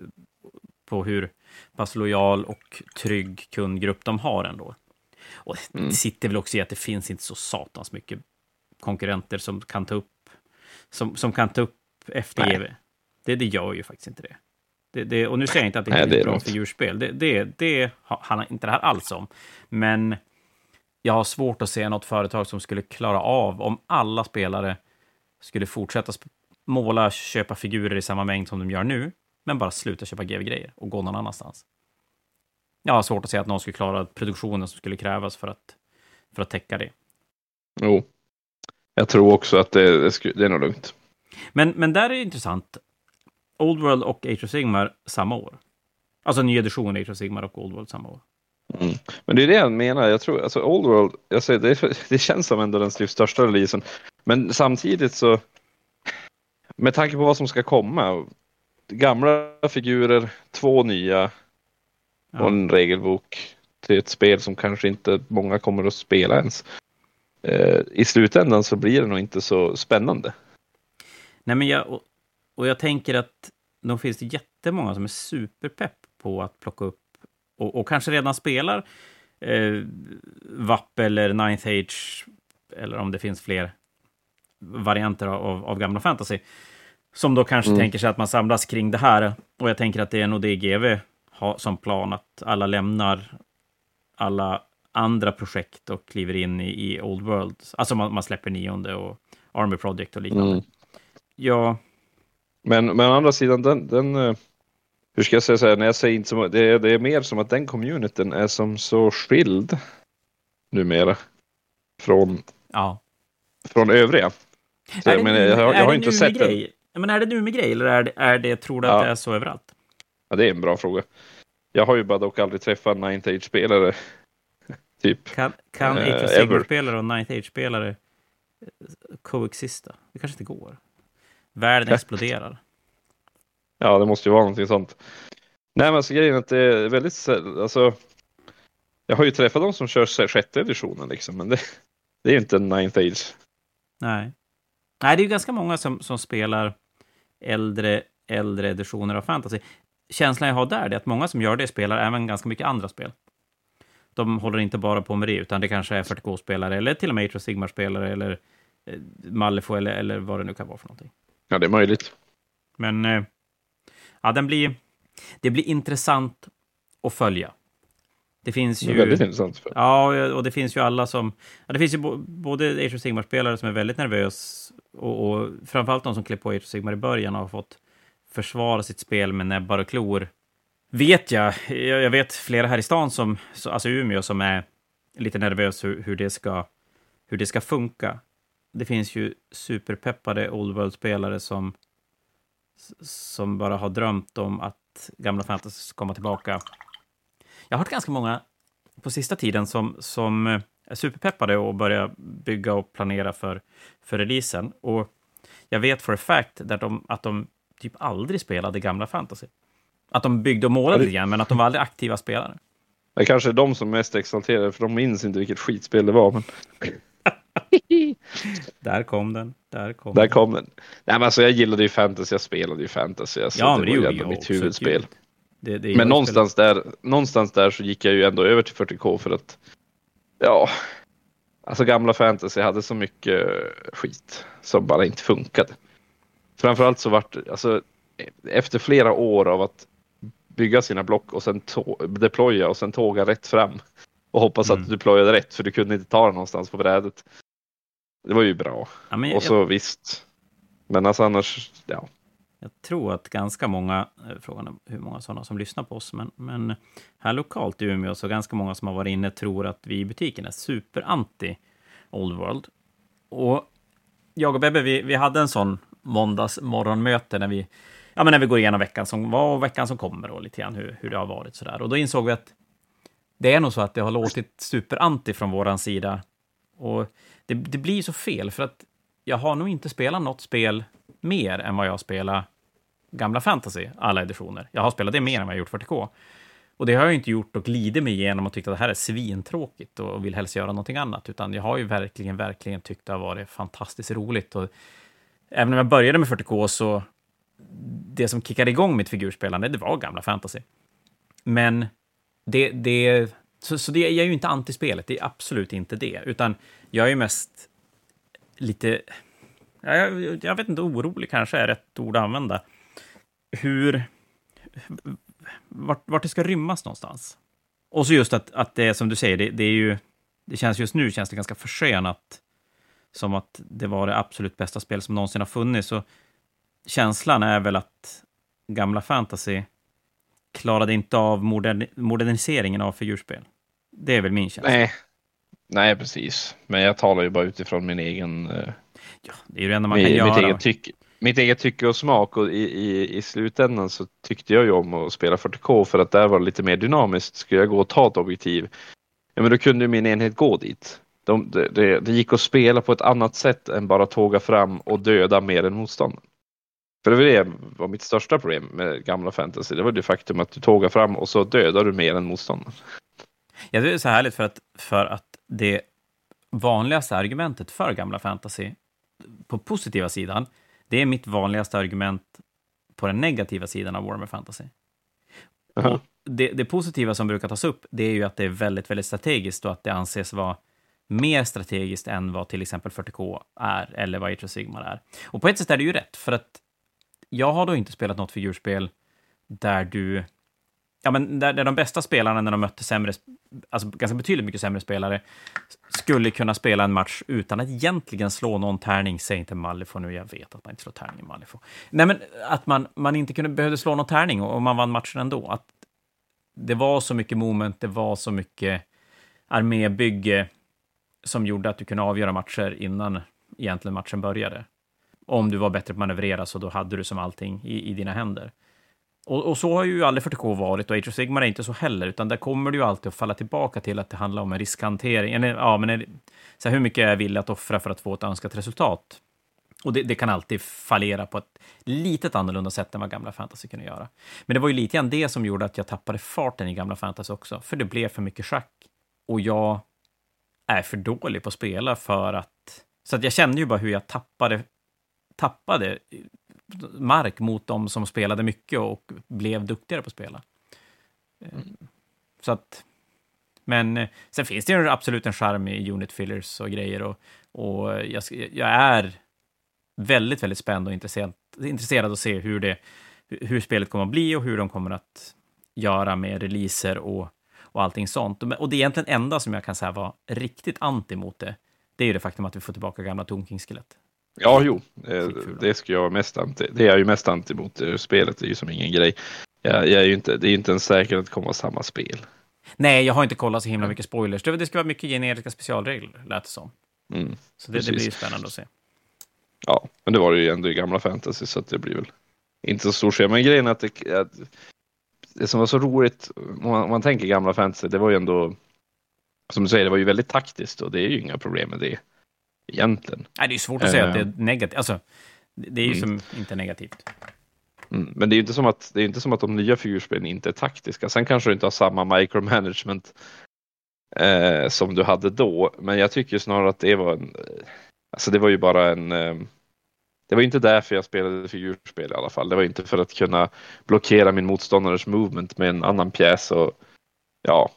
på hur pass lojal och trygg kundgrupp de har ändå. Och det Mm. sitter väl också i att det finns inte så satans mycket konkurrenter som kan ta upp, som, som kan ta upp efter Nej. GV. Det, det gör ju faktiskt inte det. Det, det, och nu säger jag inte att det Nej, är det ett är bra lugnt. figurspel. Det, det, det ha- handlar inte det här alls om. Men jag har svårt att se något företag som skulle klara av om alla spelare skulle fortsätta måla, köpa figurer i samma mängd som de gör nu, men bara sluta köpa GV-grejer och gå någon annanstans. Jag har svårt att se att någon skulle klara produktionen som skulle krävas för att, för att täcka det. Jo, jag tror också att det, det, det är nog lugnt. Men, men där är det intressant. Old World och Age of Sigmar samma år. Alltså ny edition Age of Sigmar och Old World samma år. Men det är det jag menar. Jag tror, alltså Old World, jag säger, det, det känns som ändå den typ största releasen. Men samtidigt så, med tanke på vad som ska komma, gamla figurer, två nya och Ja. en regelbok till ett spel som kanske inte många kommer att spela ens. Eh, I slutändan så blir det nog inte så spännande. Nej, men jag, och, och jag tänker att de finns det jättemånga som är superpepp på att plocka upp och, och kanske redan spelar eh, VAP eller Ninth Age, eller om det finns fler varianter av, av gamla fantasy, som då kanske Mm. tänker sig att man samlas kring det här. Och jag tänker att det är nog det GV har som plan, att alla lämnar alla andra projekt och kliver in i, i Old World. Alltså man, man släpper nionde och Army Project och liknande. Mm. Ja, Men, men å andra sidan, den, den eh, hur ska jag säga så här, när jag säger inte som, det, är, det är mer som att den communityn är som så skild numera från, ja. från övriga. Så, jag, menar, jag, har- jag har inte sett den. grej? Men är det nu med grej eller är det, är det tror du att Ja. det är så överallt? Ja, det är en bra fråga. Jag har ju bara dock aldrig träffat Ninth Age-spelare. typ. Kan, kan Age of ever. Sigmar-spelare och Ninth Age-spelare eh, coexista? Det kanske inte går. Världen exploderar. Ja, det måste ju vara någonting sånt. Nej, men alltså grejen är att det är väldigt, säll- alltså. Jag har ju träffat de som kör sjätte editionen liksom, men det, det är ju inte en Ninth Age. Nej. Nej, det är ju ganska många som, som spelar äldre, äldre editioner av fantasy. Känslan jag har där är att många som gör det spelar även ganska mycket andra spel. De håller inte bara på med det, utan det kanske är 40K-spelare, eller till och med of Sigmar-spelare, eller eh, eller, eller vad det nu kan vara för någonting. Ja, det är möjligt. Men eh, ja, den blir, det blir intressant att följa. Det finns Det ju... väldigt intressant. Ja, och det finns ju alla som... Ja, det finns ju både Age of Sigmar-spelare som är väldigt nervös och, och framförallt de som klev på Age of Sigmar i början och har fått försvara sitt spel med näbbar och klor. Vet jag, jag vet flera här i stan, som, så- alltså Umeå, som är lite nervös hur, hur, det ska, hur det ska funka. Det finns ju superpeppade Old World-spelare som, som bara har drömt om att gamla fantasy ska komma tillbaka. Jag har hört ganska många på sista tiden som, som är superpeppade och börjar bygga och planera för, för releasen. Och jag vet for a fact att de, att de typ aldrig spelade gamla fantasy. Att de byggde och målade lite grann, men att de var aldrig aktiva spelare. Det kanske är de som är mest exalterade, för de minns inte vilket skitspel det var. Men... Där kom den. Där kom, Där kom den. Nej, men alltså, jag gillade ju fantasy, jag spelade ju fantasy. Alltså, Ja, men det var ju jag mitt också. huvudspel. det, det, Men någonstans där, någonstans där så gick jag ju ändå över till 40K för att ja, alltså gamla fantasy hade så mycket skit som bara inte funkade. Framförallt så vart alltså efter flera år av att bygga sina block och sen deploya och sen tåga rätt fram och hoppas Mm. att du deployade rätt för du kunde inte ta den någonstans på brädet. Det var ju bra. Ja, men jag, Och så visst. Men alltså annars, ja. Jag tror att ganska många, eh, frågan är hur många sådana som lyssnar på oss, men, men här lokalt i Umeå så ganska många som har varit inne tror att vi i butiken är super-anti Old World. Och jag och Bebbe, vi, vi hade en sån måndagsmorgonmöte när vi, ja, men när vi går igenom veckan som var och veckan som kommer och lite grann hur, hur det har varit sådär. Och då insåg vi att det är nog så att det har låtit super-anti från våran sida. Och det, det blir så fel, för att jag har nog inte spelat något spel mer än vad jag spelar gamla fantasy, alla editioner. Jag har spelat det mer än vad jag gjort 40K. Och det har jag inte gjort och glidit mig igenom och tyckt att det här är svintråkigt och vill helst göra någonting annat, utan jag har ju verkligen, verkligen tyckt det har varit fantastiskt roligt. Och även om jag började med 40K så det som kickade igång mitt figurspelande, det var gamla fantasy. Men det, det, så, så det, jag är ju inte anti-spelet, det är absolut inte det, utan jag är mest lite, jag, jag vet inte, orolig kanske är rätt ord att använda. Hur, vart, vart det ska rymmas någonstans. Och så just att, att det är som du säger, det, det är ju, det känns just nu känns det ganska försenat, som att det var det absolut bästa spel som någonsin har funnits. Så känslan är väl att gamla fantasy klarade inte av modern, moderniseringen av figurspel. Det är väl min känsla. Nej. Nej, precis. Men jag talar ju bara utifrån min egen eh, Ja, det är ju det enda man mitt, kan mitt, göra. eget tycke, mitt eget tycke och smak och i, i, i slutändan så tyckte jag ju om att spela 40K för att där var det lite mer dynamiskt. Skulle jag gå och ta ett objektiv, ja men då kunde ju min enhet gå dit. De, det, det, det gick att spela på ett annat sätt än bara tåga fram och döda mer än motståndaren. För det var det var mitt största problem med gamla fantasy. Det var det faktum att du tågar fram och så dödar du mer än motståndaren. Ja, det är så härligt för att, för att det vanligaste argumentet för gamla fantasy på positiva sidan, det är mitt vanligaste argument på den negativa sidan av Warhammer Fantasy. Och det, det positiva som brukar tas upp, det är ju att det är väldigt, väldigt strategiskt och att det anses vara mer strategiskt än vad till exempel 40K är, eller vad Age Sigmar är. Och på ett sätt är det ju rätt, för att jag har då inte spelat något figurspel där du... Ja, men där, där de bästa spelarna, när de mötte sämre, alltså ganska betydligt mycket sämre spelare, skulle kunna spela en match utan att egentligen slå någon tärning. Säg inte Malifor nu, jag vet att man inte slår tärning i Malifor. Nej, men att man, man inte kunde, behövde slå någon tärning och, och man vann matchen ändå. Att det var så mycket moment, det var så mycket armébygge som gjorde att du kunde avgöra matcher innan egentligen matchen började. Om du var bättre på att manövrera så då hade du som allting i, i dina händer. Och, och så har ju aldrig 40K varit, och Age of Sigmar är inte så heller, utan där kommer du ju alltid att falla tillbaka till att det handlar om en riskhantering. Eller, ja, men är, så här, hur mycket är jag villig att offra för att få ett önskat resultat? Och det, det kan alltid fallera på ett litet annorlunda sätt än vad gamla fantasy kunde göra. Men det var ju lite grann det som gjorde att jag tappade farten i gamla fantasy också, för det blev för mycket schack. Och jag är för dålig på att spela för att... Så att jag kände ju bara hur jag tappade, tappade mark mot de som spelade mycket och blev duktigare på att spela. Mm. Så att... Men eh, sen finns det ju absolut en charm i unit fillers och grejer och, och jag, jag är väldigt, väldigt spänd och intresserad, intresserad att se hur, det, hur spelet kommer att bli och hur de kommer att göra med releaser och, och allting sånt. Och det är egentligen enda som jag kan säga var riktigt anti mot det, det är ju det faktum att vi får tillbaka gamla Tonking-skelett. Ja, jo, eh, det skulle jag vara mest anti. Det är jag ju mest anti mot. eh, Spelet är ju som ingen grej. Jag, jag är ju inte, det är ju inte ens säkert att det kommer vara samma spel. Nej, jag har inte kollat så himla mycket spoilers. Det, ska vara mycket generiska specialregler, lät det som. Mm, så det, det blir ju spännande att se. Ja, men det var det ju ändå i gamla fantasy så det blir väl inte så stor skillnad. Men grejen är att, det, att det som var så roligt, om man, om man tänker gamla fantasy, det var ju ändå, som du säger, det var ju väldigt taktiskt och det är ju inga problem med det egentligen. Nej, det är svårt att säga att det är Eh. negativt. Alltså, det det är ju Mm. som inte negativt. Mm. Men det är ju inte som att, det är inte som att de nya figurspelen inte är taktiska. Sen kanske du inte har samma micromanagement eh, som du hade då, men jag tycker snarare att det var en, alltså det var ju bara en eh, det var inte därför jag spelade figurspel i alla fall. Det var inte för att kunna blockera min motståndares movement med en annan pjäs och ja,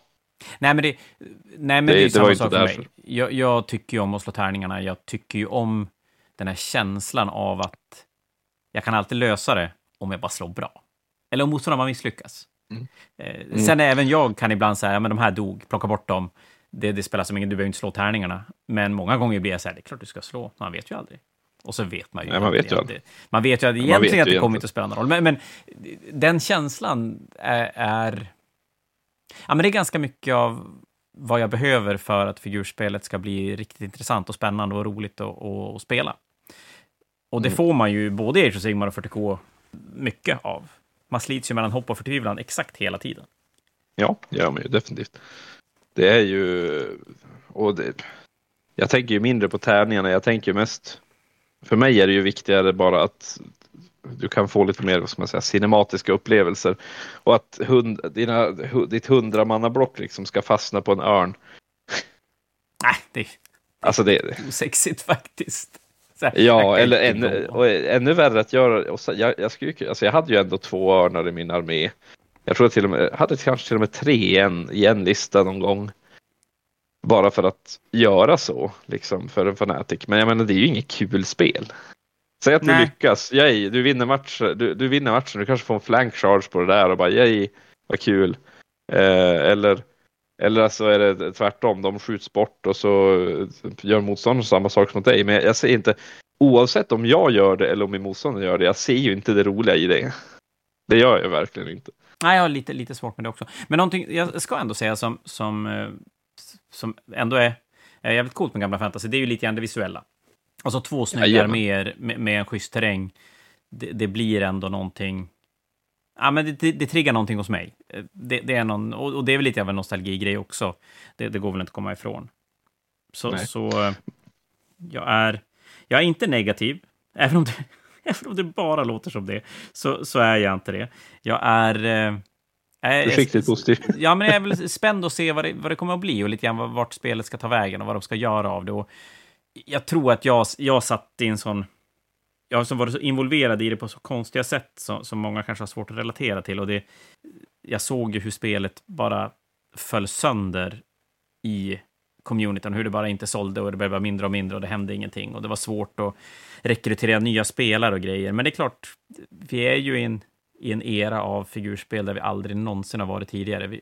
Nej, men det, nej, men Det- det, är ju samma sak för mig. Jag, jag tycker ju om att slå tärningarna. Jag tycker ju om den här känslan av att jag kan alltid lösa det om jag bara slår bra. Eller om motståndaren misslyckas. Mm. Eh, Mm. Sen även jag kan ibland säga, ja men de här dog, plocka bort dem. Det, det spelar som ingen, du behöver inte slå tärningarna. Men många gånger blir jag så här, det är klart du ska slå, man vet ju aldrig. Och så vet man ju. Nej, man vet ju att det- Man vet ju att egentligen att det kommer inte att spela någon roll. Men, men den känslan är, är... Ja, men det är ganska mycket av vad jag behöver för att figurspelet ska bli riktigt intressant och spännande och roligt att, spela. Och det Mm. får man ju både i Age of Sigmar och 40K mycket av. Man slits ju mellan hopp och förtvivlan exakt hela tiden. Ja, det gör man ju definitivt. Det är ju, och det, jag tänker ju mindre på tärningarna, jag tänker mest, för mig är det ju viktigare bara att du kan få lite mer, vad man säga, cinematiska upplevelser. Och att hund, dina, ditt hundramannablock liksom ska fastna på en örn. Nej, det är Alltså det, osexigt faktiskt. Här, ja, eller ännu, och ännu värre att göra, och så, jag, jag, skulle, alltså jag hade ju ändå två örnar i min armé. Jag tror jag till och med, hade kanske till och med tre i en, i en lista någon gång. Bara för att göra så, liksom, för en fanatic. Men jag menar, det är ju inget kul spel. Säg att du Nej. lyckas, yay, du vinner matchen, du, du vinner matchen, du kanske får en flank charge på det där och bara yay, vad kul. Eh, eller, eller så är det tvärtom, de skjuts bort och så eh, gör motståndaren samma sak mot dig. Men jag ser inte, oavsett om jag gör det eller om min motståndare gör det, jag ser ju inte det roliga i det. Det gör jag verkligen inte. Nej, jag har lite, lite svårt med det också. Men någonting jag ska ändå säga som, som, eh, som ändå är, är jävligt coolt med gamla fantasy, det är ju lite grann det visuella. Alltså två snygga Jajamän. arméer med, med en schysst terräng. Det, det blir ändå någonting... Ja, men det, det, det triggar någonting hos mig. Det, det är någon, och, och det är väl lite av en nostalgigrej också. Det, går väl inte att komma ifrån. Så, Nej. så eh, jag, är, jag är inte negativ, även om det, även om det bara låter som det, så, så är jag inte det. Jag är... eh, Försiktigt positiv. Ja, men jag är väl spänd att se vad det, vad det kommer att bli och lite grann vart spelet ska ta vägen och vad de ska göra av det. Och jag tror att jag, jag satt i en sån... Jag har som varit så involverad i det på så konstiga sätt som, som många kanske har svårt att relatera till. Och det, jag såg ju hur spelet bara föll sönder i communityn, hur det bara inte sålde och det blev bara mindre och mindre och det hände ingenting. Och det var svårt att rekrytera nya spelare och grejer. Men det är klart, vi är ju i en, i en era av figurspel där vi aldrig någonsin har varit tidigare. Vi,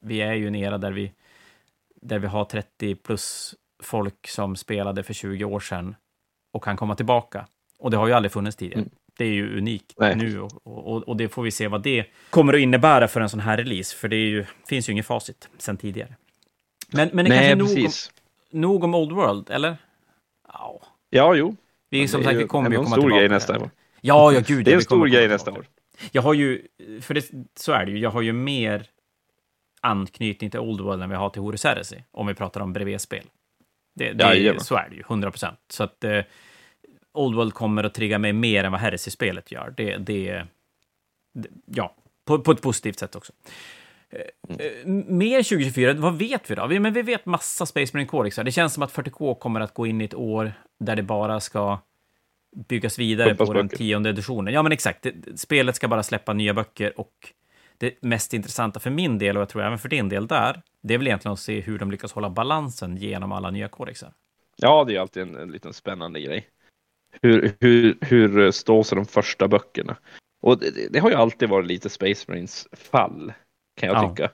vi är ju i en era där vi, där vi har 30 plus folk som spelade för 20 år sedan och kan komma tillbaka. Och det har ju aldrig funnits tidigare. Mm. Det är ju unikt Nej. nu och, och, och det får vi se vad det kommer att innebära för en sån här release, för det är ju, finns ju inget facit sedan tidigare. Men, men det kanske Nej, är nog om, nog om Old World, eller? Ja, Ja, jo. vi som det är sagt, vi kommer ju ändå en komma stor tillbaka. grej till nästa det. år. Ja, ja, gud. Det är en stor grej komma nästa tillbaka. år. Jag har ju, för det, så är det ju, jag har ju mer anknytning till Old World än vi har till Horus Heresy, om vi pratar om bredvidspel. Det, det, Jajamän. så är det ju, 100 procent. Så att eh, Old World kommer att trigga mig mer än vad Heresy-spelet gör. Det, det, det, ja, på, på ett positivt sätt också. Eh, eh, Mer 2024, vad vet vi då? Vi, men vi vet massa Space Marine Corexar. Det känns som att 40K kommer att gå in i ett år där det bara ska byggas vidare Pumpas på den böcker. tionde editionen. Ja, men exakt. Spelet ska bara släppa nya böcker och det mest intressanta för min del, och jag tror även för din del där, det är väl egentligen att se hur de lyckas hålla balansen genom alla nya kodexar. Ja, det är alltid en, en liten spännande grej. Hur, hur, hur står sig de första böckerna? Och det, det- det har ju alltid varit lite Space Marines fall, kan jag Ja. tycka.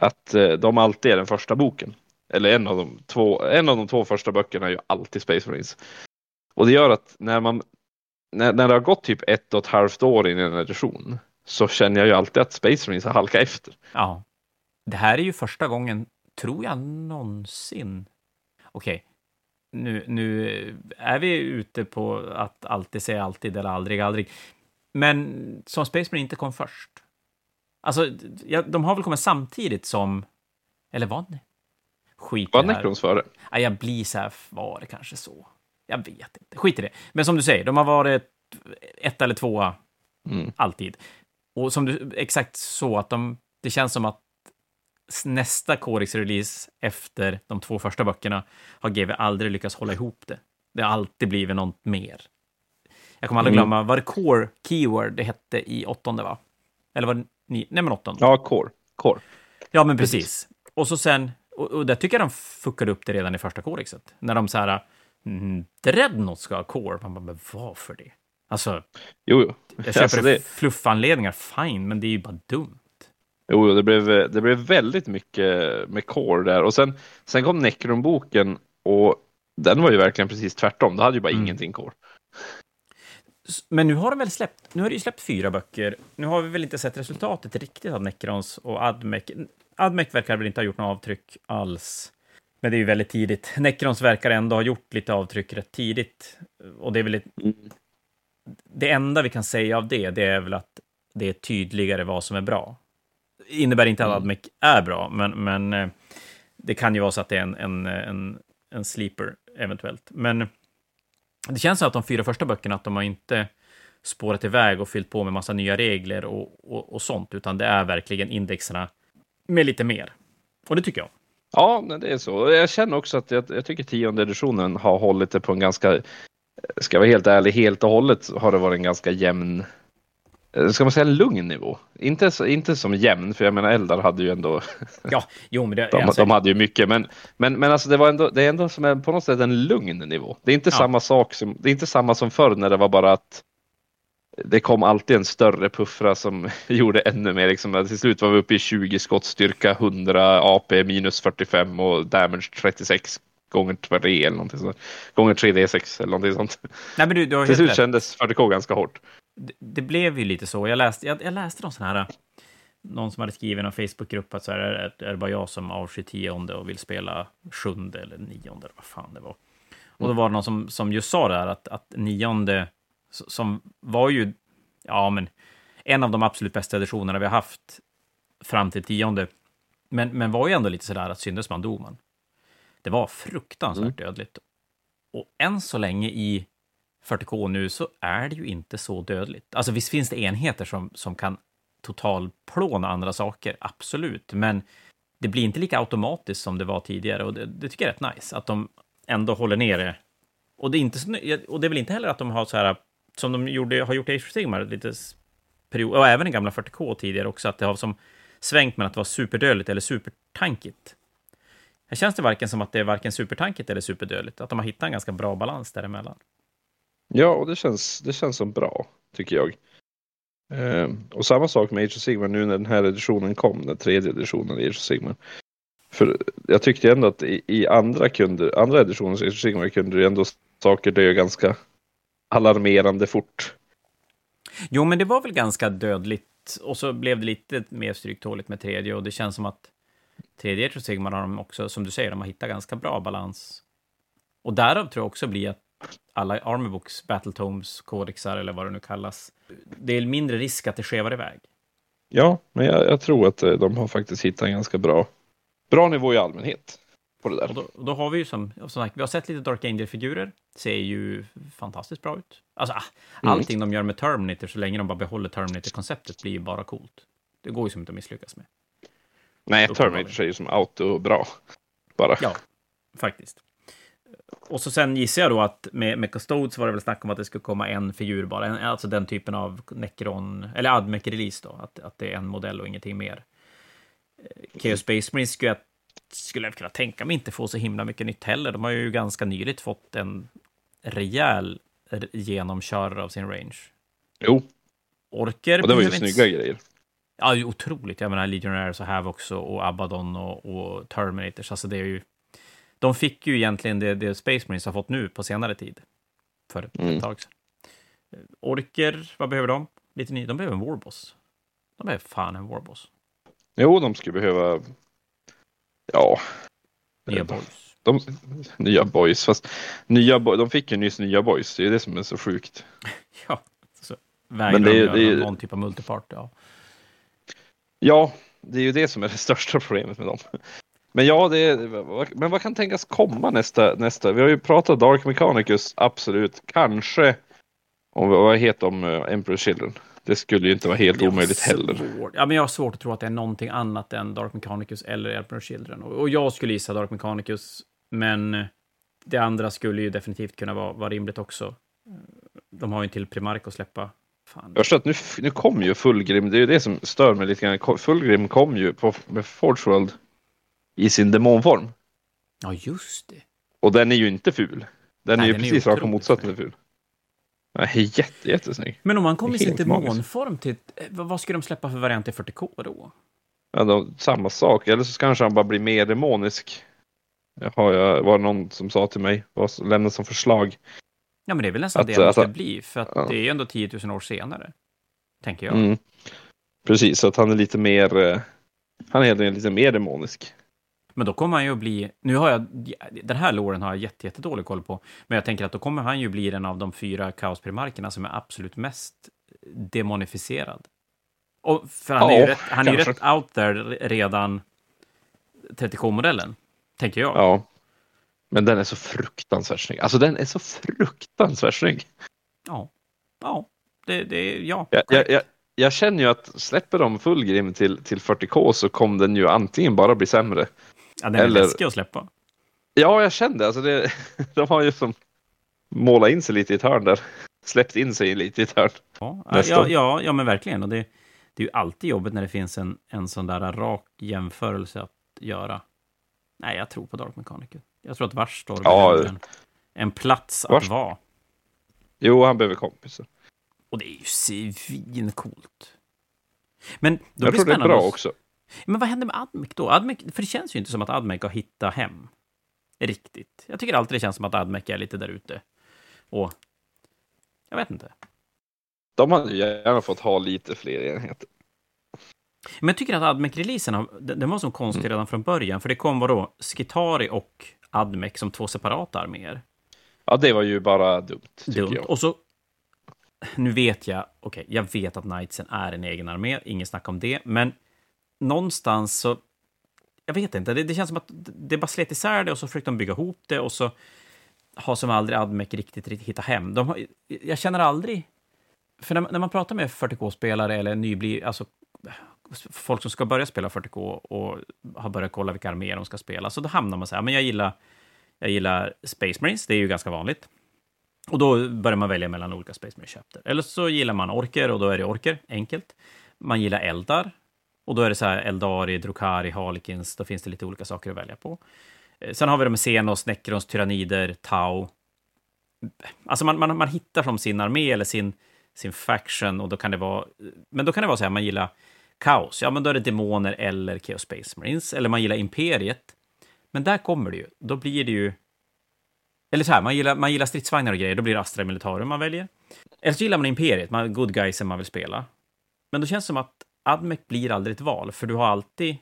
Att eh, de alltid är den första boken. Eller en av, de två, en av de två första böckerna är ju alltid Space Marines. Och det gör att när man när, när det har gått typ ett och ett halvt år in i en edition så känner jag ju alltid att Space Marines har halkat efter. Ja. Det här är ju första gången, tror jag, någonsin... Okej, nu, nu är vi ute på att alltid säga alltid eller aldrig, aldrig. Men som Space Marine inte kom först. Alltså, ja, de har väl kommit samtidigt som... Eller? Skit Var det här. Necrons före? Ja, jag blir så här, var det kanske så? Jag vet inte. Skit i det. Men som du säger, de har varit ett eller tvåa Mm. alltid. Och som du, exakt så att de, det känns som att nästa Codex-release efter de två första böckerna har GW aldrig lyckats hålla ihop det. Det har alltid blivit något mer. Jag kommer aldrig Mm. glömma, var det Core Keyword det hette i åttonde, va? Eller var det ni, nej men åttonde? Ja, Core. Core. Ja, men precis. Och så sen, och, och där tycker jag de fuckade upp det redan i första kodexet. När de så här, mm, Dreadnought ska ha core. Man bara, men varför det? Alltså, Jo, jo. jag köper Alltså, det... fluffanledningar, fine, men det är ju bara dumt. Jo, det blev, det blev väldigt mycket med Core där. Och sen, sen kom Necron-boken och den var ju verkligen precis tvärtom. Det hade ju bara Mm. ingenting Core. Men nu har de väl släppt, nu har det ju släppt fyra böcker. Nu har vi väl inte sett resultatet riktigt av Necrons och Admec. Admec verkar väl inte ha gjort något avtryck alls. Men det är ju väldigt tidigt. Necrons verkar ändå ha gjort lite avtryck rätt tidigt. Och det är väl ett, det enda vi kan säga av det, det är väl att det är tydligare vad som är bra. Det innebär inte att Mm. Admec är bra, men, men eh, det kan ju vara så att det är en, en, en, en sleeper eventuellt. Men det känns som att de fyra första böckerna, att de har inte spårat iväg och fyllt på med massa nya regler och, och, och sånt, utan det är verkligen indexerna med lite mer. Och det tycker jag. Ja, det är så. Jag känner också att jag, jag tycker tionde editionen har hållit det på en ganska, ska jag vara helt ärlig, helt och hållet har det varit en ganska jämn, eh, ska man säga lugn nivå? Inte, inte som jämn, för jag menar Eldar hade ju ändå, Ja, jo, men det, de, alltså, de hade ju mycket, men, men, men alltså det, var ändå, det är ändå som en, på något sätt en lugn nivå. Det är inte Ja. samma sak som, det är inte samma som förr när det var bara att det kom alltid en större puffra som gjorde ännu mer. Liksom, till slut var vi uppe i 20 skottstyrka, 100 AP minus 45 och damage 36 gånger 3 eller någonting sånt. Gånger 3D6 eller någonting sånt. nej, men du, du har Till slut kändes 40K ganska hårt. det, det blev ju lite så. Jag läste, jag, jag läste någon sån här, någon som hade skrivit i någon Facebookgrupp att så här, är, är det bara jag som avskyr tionde och vill spela sjunde eller nionde, eller vad fan det var. Och då var det någon som, som just sa det här att, att nionde, som var ju, ja men, en av de absolut bästa editionerna vi har haft fram till tionde, men, men var ju ändå lite sådär att syndes man dog man. Det var fruktansvärt dödligt. Och än så länge i 40K nu så är det ju inte så dödligt. Alltså visst finns det enheter som, som kan totalplåna andra saker, absolut, men det blir inte lika automatiskt som det var tidigare och det, det tycker jag är rätt nice, att de ändå håller ner det. Och det är, inte, så- och det är väl inte heller att de har så här, som de gjorde, har gjort i Age of Sigmar, lite period, och även i gamla 40K tidigare också, att det har som svängt med att vara superdödligt eller supertankigt. Här känns det varken som att det är varken supertankigt eller superdödligt, att de har hittat en ganska bra balans däremellan. Ja, och det känns, det känns som bra, tycker jag. Eh, och samma sak med Age of Sigmar nu när den här editionen kom, den tredje editionen i Age of Sigmar. För jag tyckte ändå att i, i andra, kunde, andra editionens Age of Sigmar kunde ju ändå saker dö ganska alarmerande fort. Jo, men det var väl ganska dödligt. Och så blev det lite mer stryktåligt med tredje. Och det känns som att tredje Age of Sigmar har de också, som du säger, de har hittat ganska bra balans. Och därav tror jag också blir att alla Armorbooks, Battletomes, Codexar eller vad det nu kallas, det är mindre risk att det skevar iväg. Ja, men jag, jag tror att eh, de har faktiskt hittat en ganska bra, bra nivå i allmänhet på det där. Och då, och då har vi ju som, som sagt, vi har sett lite Dark Angel-figurer, ser ju fantastiskt bra ut. Alltså, ah, allting de gör med Terminator, så länge de bara behåller Terminator-konceptet, blir ju bara coolt. Det går ju som inte att misslyckas med. Nej. Terminator ju som auto bra. Bara. Ja, faktiskt. Och så sen gissar jag då att med, med Custodes var det väl snack om att det skulle komma en figur bara, en, alltså den typen av Necron, eller Admec-release då, att, att det är en modell och ingenting mer. Eh, Chaos Space Marine skulle jag, skulle jag kunna tänka mig inte få så himla mycket nytt heller. De har ju ganska nyligt fått en rejäl genomkörare av sin range. Jo, Orker och det var ju snygga inte- grejer. Ja, det är otroligt. Jag menar, Legionnaires och Havocs och, och Abaddon och, och Terminators. Alltså det är ju... De fick ju egentligen det, det Space Marines har fått nu på senare tid. För ett, Mm. tag sedan. Orker, vad behöver de? Lite ny. De behöver en Warboss. De behöver fan en Warboss. Jo, de skulle behöva... Ja, Nya Eh, boys. de, nya boys. Fast nya de fick ju nyss nya boys. Det är det som är så sjukt. Ja, så vägrar Men det de det någon typ av multipart. Ja. Ja, det är ju det som är det största problemet med dem. Men ja, det är, men vad kan tänkas komma nästa, nästa? Vi har ju pratat Dark Mechanicus, absolut. Kanske, om vad heter om uh, Emperor Children? Det skulle ju inte vara helt omöjligt heller. Ja, men jag har svårt att tro att det är någonting annat än Dark Mechanicus eller Emperor Children. Och, och jag skulle gissa Dark Mechanicus, men det andra skulle ju definitivt kunna vara, vara rimligt också. De har ju en till Primark att släppa. Fan. Jag förstår att nu, nu kom ju Fullgrim, det är ju det som stör mig lite grann. Fullgrim kom ju på, med Forge World i sin demonform. Ja, just det. Och den är ju inte ful. Den Nej, är ju den precis rakt motsatsen till ful. Nej, jätte, jättesnygg. Men om man kommer i sin demonform till... Eh, vad ska de släppa för variant i 40K då? Ja, då, samma sak. Eller så kanske han bara blir mer demonisk. Har jag, var det någon som sa till mig, var lämnat som förslag. Ja, men det är väl nästan att, det det måste att, bli, för att ja. det är ju ändå 10 000 år senare. Tänker jag. Mm. Precis, så att han är lite mer, eh, han är helt enkelt lite mer demonisk. Men då kommer han ju att bli, nu har jag, den här låren har jag jättedålig koll på, men jag tänker att då kommer han ju bli en av de fyra kaosprimarkerna som är absolut mest demonificerad. Och för han är ju rätt, han är ju rätt out there redan 30K-modellen, tänker jag. Ja. Men den är så fruktansvärt snygg. Alltså den är så fruktansvärt snygg. Ja. Ja. Det, det, ja. Jag, jag, jag, jag känner ju att släpper de Fullgrim till, till 40K så kommer den ju antingen bara bli sämre. Ja, den är eller... läskig att släppa. Ja, jag kände alltså det. De har ju som målat in sig lite i ett hörn där. Släppt in sig lite i ett hörn. Ja, ja, ja, ja, men verkligen. Och det, det är ju alltid jobbigt när det finns en, en sån där rak jämförelse att göra. Nej, jag tror på Dark Mechanical. Jag tror att Varstorg ja, behöver en, en plats att vara. Jo, han behöver kompisar. Och det är ju svincoolt. Men då jag tror det är bra också. Men vad händer med Admec då? Admec, för det känns ju inte som att Admec har hittat hem. Riktigt. Jag tycker alltid det känns som att Admec är lite där ute. Och jag vet inte. De hade gärna fått ha lite fler enheter. Men jag tycker att Admec-releasen den var så konstig mm. redan från början. För det kom vadå? Skitari och Admec som två separata arméer. Ja, det var ju bara dumt. Dumt. Jag. Och så... Nu vet jag, okej, okay, jag vet att Knightsen är en egen armé, ingen snack om det, men någonstans så... Jag vet inte, det, det känns som att det bara slet isär det och så försökte de bygga ihop det och så har som aldrig Admec riktigt, riktigt hittat hem. De har, jag känner aldrig... För när, när man pratar med 40K-spelare eller nybli, alltså folk som ska börja spela 40K och har börjat kolla vilka arméer de ska spela, så då hamnar man så här, men jag gillar, jag gillar Space Marines, det är ju ganska vanligt. Och då börjar man välja mellan olika Space Marine Chapter. Eller så gillar man orker och då är det orker, enkelt. Man gillar eldar och då är det så här Eldari, Drukari, Harlequins, då finns det lite olika saker att välja på. Eh, sen har vi de med Xenos, Necrons, Tyrannider, Tau. Alltså man, man, man hittar som sin armé eller sin, sin faction och då kan det vara... Eh, men då kan det vara så här, man gillar kaos, ja men då är det demoner eller Chaos Space Marines. Eller man gillar Imperiet. Men där kommer det ju, då blir det ju... Eller så här, man gillar, man gillar stridsvagnar och grejer, då blir det Astra Militarum man väljer. Eller så gillar man Imperiet, man, good guys man vill spela. Men då känns det som att Admec blir aldrig ett val, för du har alltid...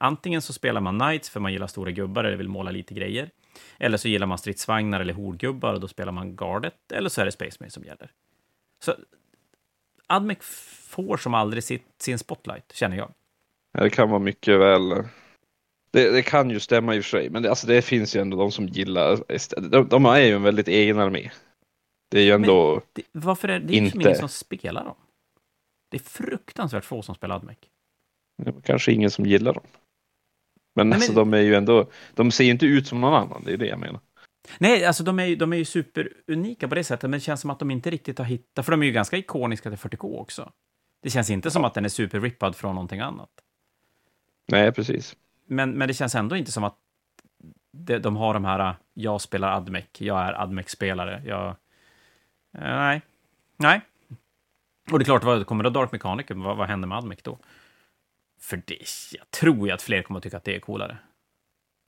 Antingen så spelar man Knights för man gillar stora gubbar eller vill måla lite grejer. Eller så gillar man stridsvagnar eller hordgubbar och då spelar man Gardet. Eller så är det Space Marine som gäller. Så Admec får som aldrig sitt, sin spotlight, känner jag. Det kan vara mycket väl. Det, det kan ju stämma i och för sig, men det, alltså det finns ju ändå de som gillar. De, de är ju en väldigt egen armé. Det är ju ändå. Det, varför är det inte... ingen som spelar dem? Det är fruktansvärt få som spelar Admec. Kanske ingen som gillar dem. Men, Nej, alltså men... de är ju ändå. De ser ju inte ut som någon annan. Det är det jag menar. Nej, alltså de är, de är ju superunika på det sättet, men det känns som att de inte riktigt har hittat, för de är ju ganska ikoniska till 40K också. Det känns inte som att den är superrippad från någonting annat. Nej, precis. Men, men det känns ändå inte som att de, de har de här, jag spelar Admec, jag är Admec-spelare, jag... Eh, nej. Nej. Och det är klart, vad kommer då Dark Mechanicum? Vad, vad händer med Admec då? För det, jag tror ju att fler kommer att tycka att det är coolare.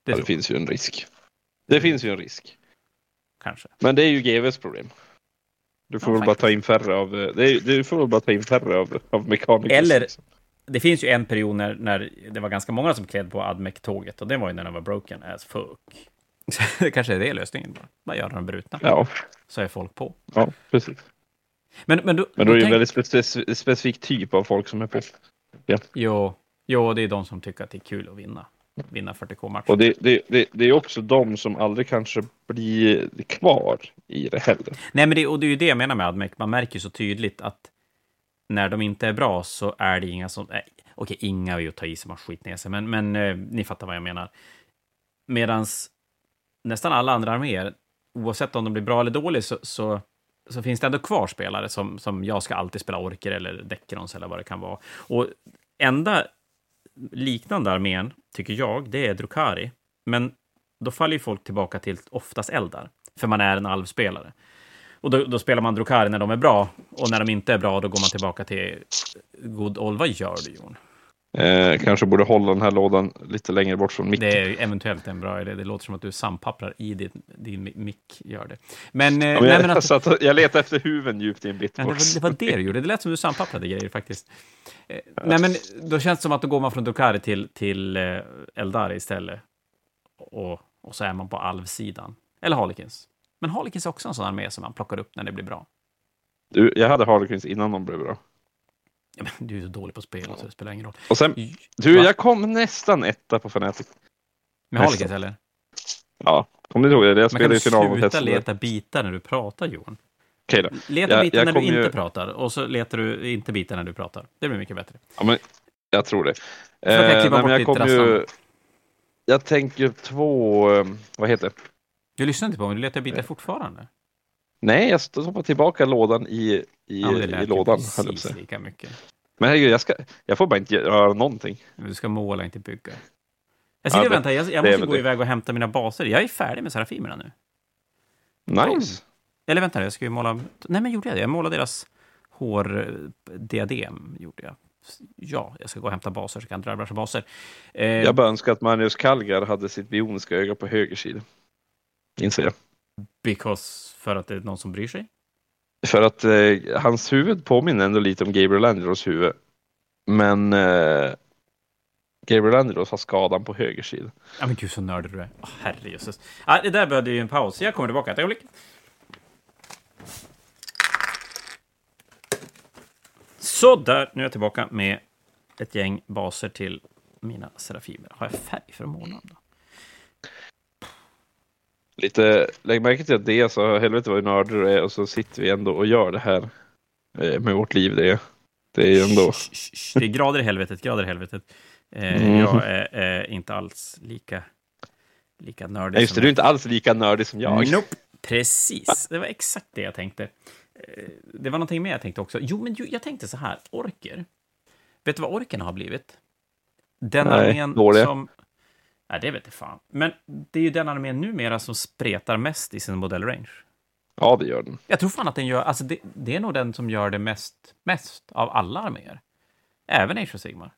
Det, ja, det finns ju en risk. Det finns ju en risk. Kanske. Men det är ju GVs problem. Du får ja, väl bara ta in färre av, det du får väl bara ta in färre av, av mekaniker. Eller, liksom. det finns ju en period när, när det var ganska många som klädde på Admec-tåget och det var ju när den var broken as fuck. det kanske är det lösningen bara. Bara göra dem brutna. Ja. Så är folk på. Ja, precis. Men, men, då, men då, är det tänk... en väldigt spec specifik typ av folk som är på. Ja. Jo, Jo, det är de som tycker att det är kul att vinna. Vinna 40K-matcher. Och det, det, det, det är också de som aldrig kanske blir kvar i det heller. Nej, men det, och det är ju det jag menar med Admec. Man märker så tydligt att när de inte är bra så är det inga som... Nej, okej, inga är ju att ta i som har skit ner sig, men, men eh, ni fattar vad jag menar. Medans nästan alla andra arméer, oavsett om de blir bra eller dåliga, så, så, så finns det ändå kvar spelare som, som jag ska alltid spela orker eller Deckerons eller vad det kan vara. Och enda liknande armén, tycker jag, det är Drukari. Men då faller ju folk tillbaka till oftast Eldar, för man är en alvspelare. Och då, då, spelar man Drukari när de är bra, och när de inte är bra, då går man tillbaka till God Olva Vad gör du, Jon? Eh, kanske borde hålla den här lådan lite längre bort från micken. Det är eventuellt en bra idé. Det låter som att du sampapprar i din, din mick. Gör det. Men, eh, ja, men jag, nej, men att, jag, jag letar efter huven djupt i en bitbox. det, var, det var det du gjorde. Det lät som du sampapprade grejer faktiskt. Eh, nej, men då känns det som att då går man från Drukari till, till eh, Eldari istället. Och, och så är man på alvsidan. Eller Harlequins. Men Harlequins är också en sån armé som man plockar upp när det blir bra. Du, jag hade Harlequins innan de blev bra. Ja, men du är så dålig på spel så det spelar ingen roll. Och sen, du, Va? jag kom nästan etta på Fnatic. Med Harlequins eller? Ja, kom du ihåg det? Jag spelade i final mot sluta leta bitar när du pratar, Johan? Okej då. Leta jag, bitar jag när du inte ju... pratar och så letar du inte bitar när du pratar. Det blir mycket bättre. Ja, men jag tror det. Eh, jag, nej, jag, kom ju... jag tänker två, eh, vad heter det? Du lyssnar inte på mig, du letar bitar fortfarande. Nej, jag stoppar tillbaka lådan i, i, ja, i lådan. precis lika mycket. Men herregud, jag, ska, jag får bara inte göra någonting. Du ska måla, inte bygga. Jag sitter ja, och väntar, jag, jag måste gå det. iväg och hämta mina baser. Jag är färdig med serafimerna nu. Nice. Eller vänta, jag ska ju måla... Nej, men gjorde jag det? Jag målade deras hårdiadem, gjorde jag. Ja, jag ska gå och hämta baser så kan jag dra baser. Eh, jag bara önskar att Magnus Kallgar hade sitt bioniska öga på höger sida. Inser jag. Because, för att det är någon som bryr sig? För att eh, hans huvud påminner ändå lite om Gabriel Angelos huvud. Men eh, Gabriel Angelos har skadan på höger sida. Ja men gud så nördig du är. Oh, herrejösses. Ah, det där behövde ju en paus. Jag kommer tillbaka ett ögonblick. Så där, nu är jag tillbaka med ett gäng baser till mina serafimer. Har jag färg för månaden då? Lite, lägg märke till att det är så, helvete vad nördar du är och så sitter vi ändå och gör det här eh, med vårt liv. Det, det är ändå... Det är grader i helvetet, grader i helvetet. Eh, mm. Jag är, är, inte alls lika, lika nördig. Ja, just det, du är inte alls lika nördig som jag. Nope. Precis, det var exakt det jag tänkte. Eh, det var någonting mer jag tänkte också. Jo, men jag tänkte så här, orker. Vet du vad orkerna har blivit? Den Nej, armén som Nej, det vet jag fan. Men det är ju den armén numera som spretar mest i sin modellrange. Ja, det gör den. Jag tror fan att den gör, alltså det, det är nog den som gör det mest, mest av alla arméer. Även Age of Sigmar.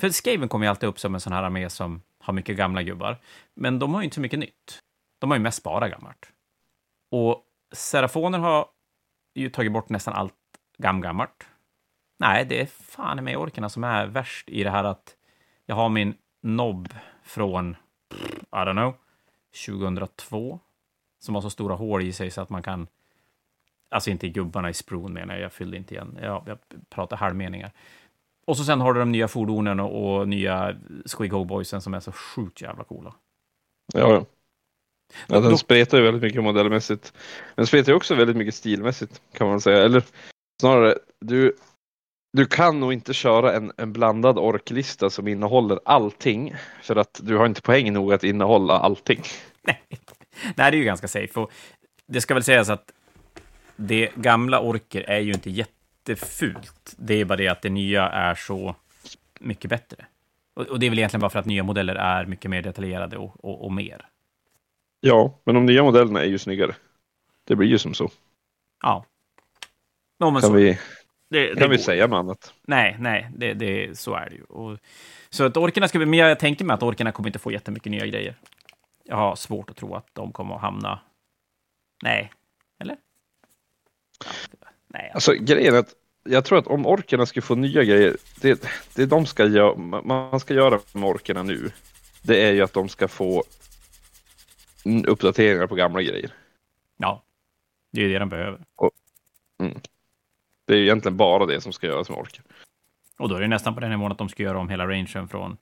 För Skaven kommer ju alltid upp som en sån här armé som har mycket gamla gubbar. Men de har ju inte så mycket nytt. De har ju mest bara gammalt. Och Serafoner har ju tagit bort nästan allt gamgammalt. Nej, det är fan med orkerna som är värst i det här att jag har min nobb från, I don't know, 2002. Som har så stora hål i sig så att man kan... Alltså inte gubbarna i spron menar jag, jag fyllde inte igen. Jag, jag pratar halvmeningar. Och så sen har du de nya fordonen och, och nya Squig Boysen som är så sjukt jävla coola. Ja, ja. ja den spretar ju väldigt mycket modellmässigt. Den spretar ju också väldigt mycket stilmässigt kan man säga. Eller snarare, du du kan nog inte köra en, en blandad orklista som innehåller allting för att du har inte poäng nog att innehålla allting. Nej, Nej det är ju ganska safe. Och det ska väl sägas att det gamla orker är ju inte jättefult. Det är bara det att det nya är så mycket bättre. Och, och det är väl egentligen bara för att nya modeller är mycket mer detaljerade och, och, och mer. Ja, men de nya modellerna är ju snyggare. Det blir ju som så. Ja. No, kan, så. Vi, det, kan det vi går. säga något annat? Nej, nej, det, det, så är det ju. Och, så att orkerna ska, men jag tänker mig att orkerna kommer inte få jättemycket nya grejer. Jag har svårt att tro att de kommer att hamna... Nej, eller? Nej. Alltså, alltså grejen är att jag tror att om orkerna ska få nya grejer, det, det de ska göra, man ska göra med orkerna nu, det är ju att de ska få uppdateringar på gamla grejer. Ja, det är det de behöver. Och, mm. Det är egentligen bara det som ska göras med orker. Och då är det nästan på den nivån att de ska göra om hela rangen från...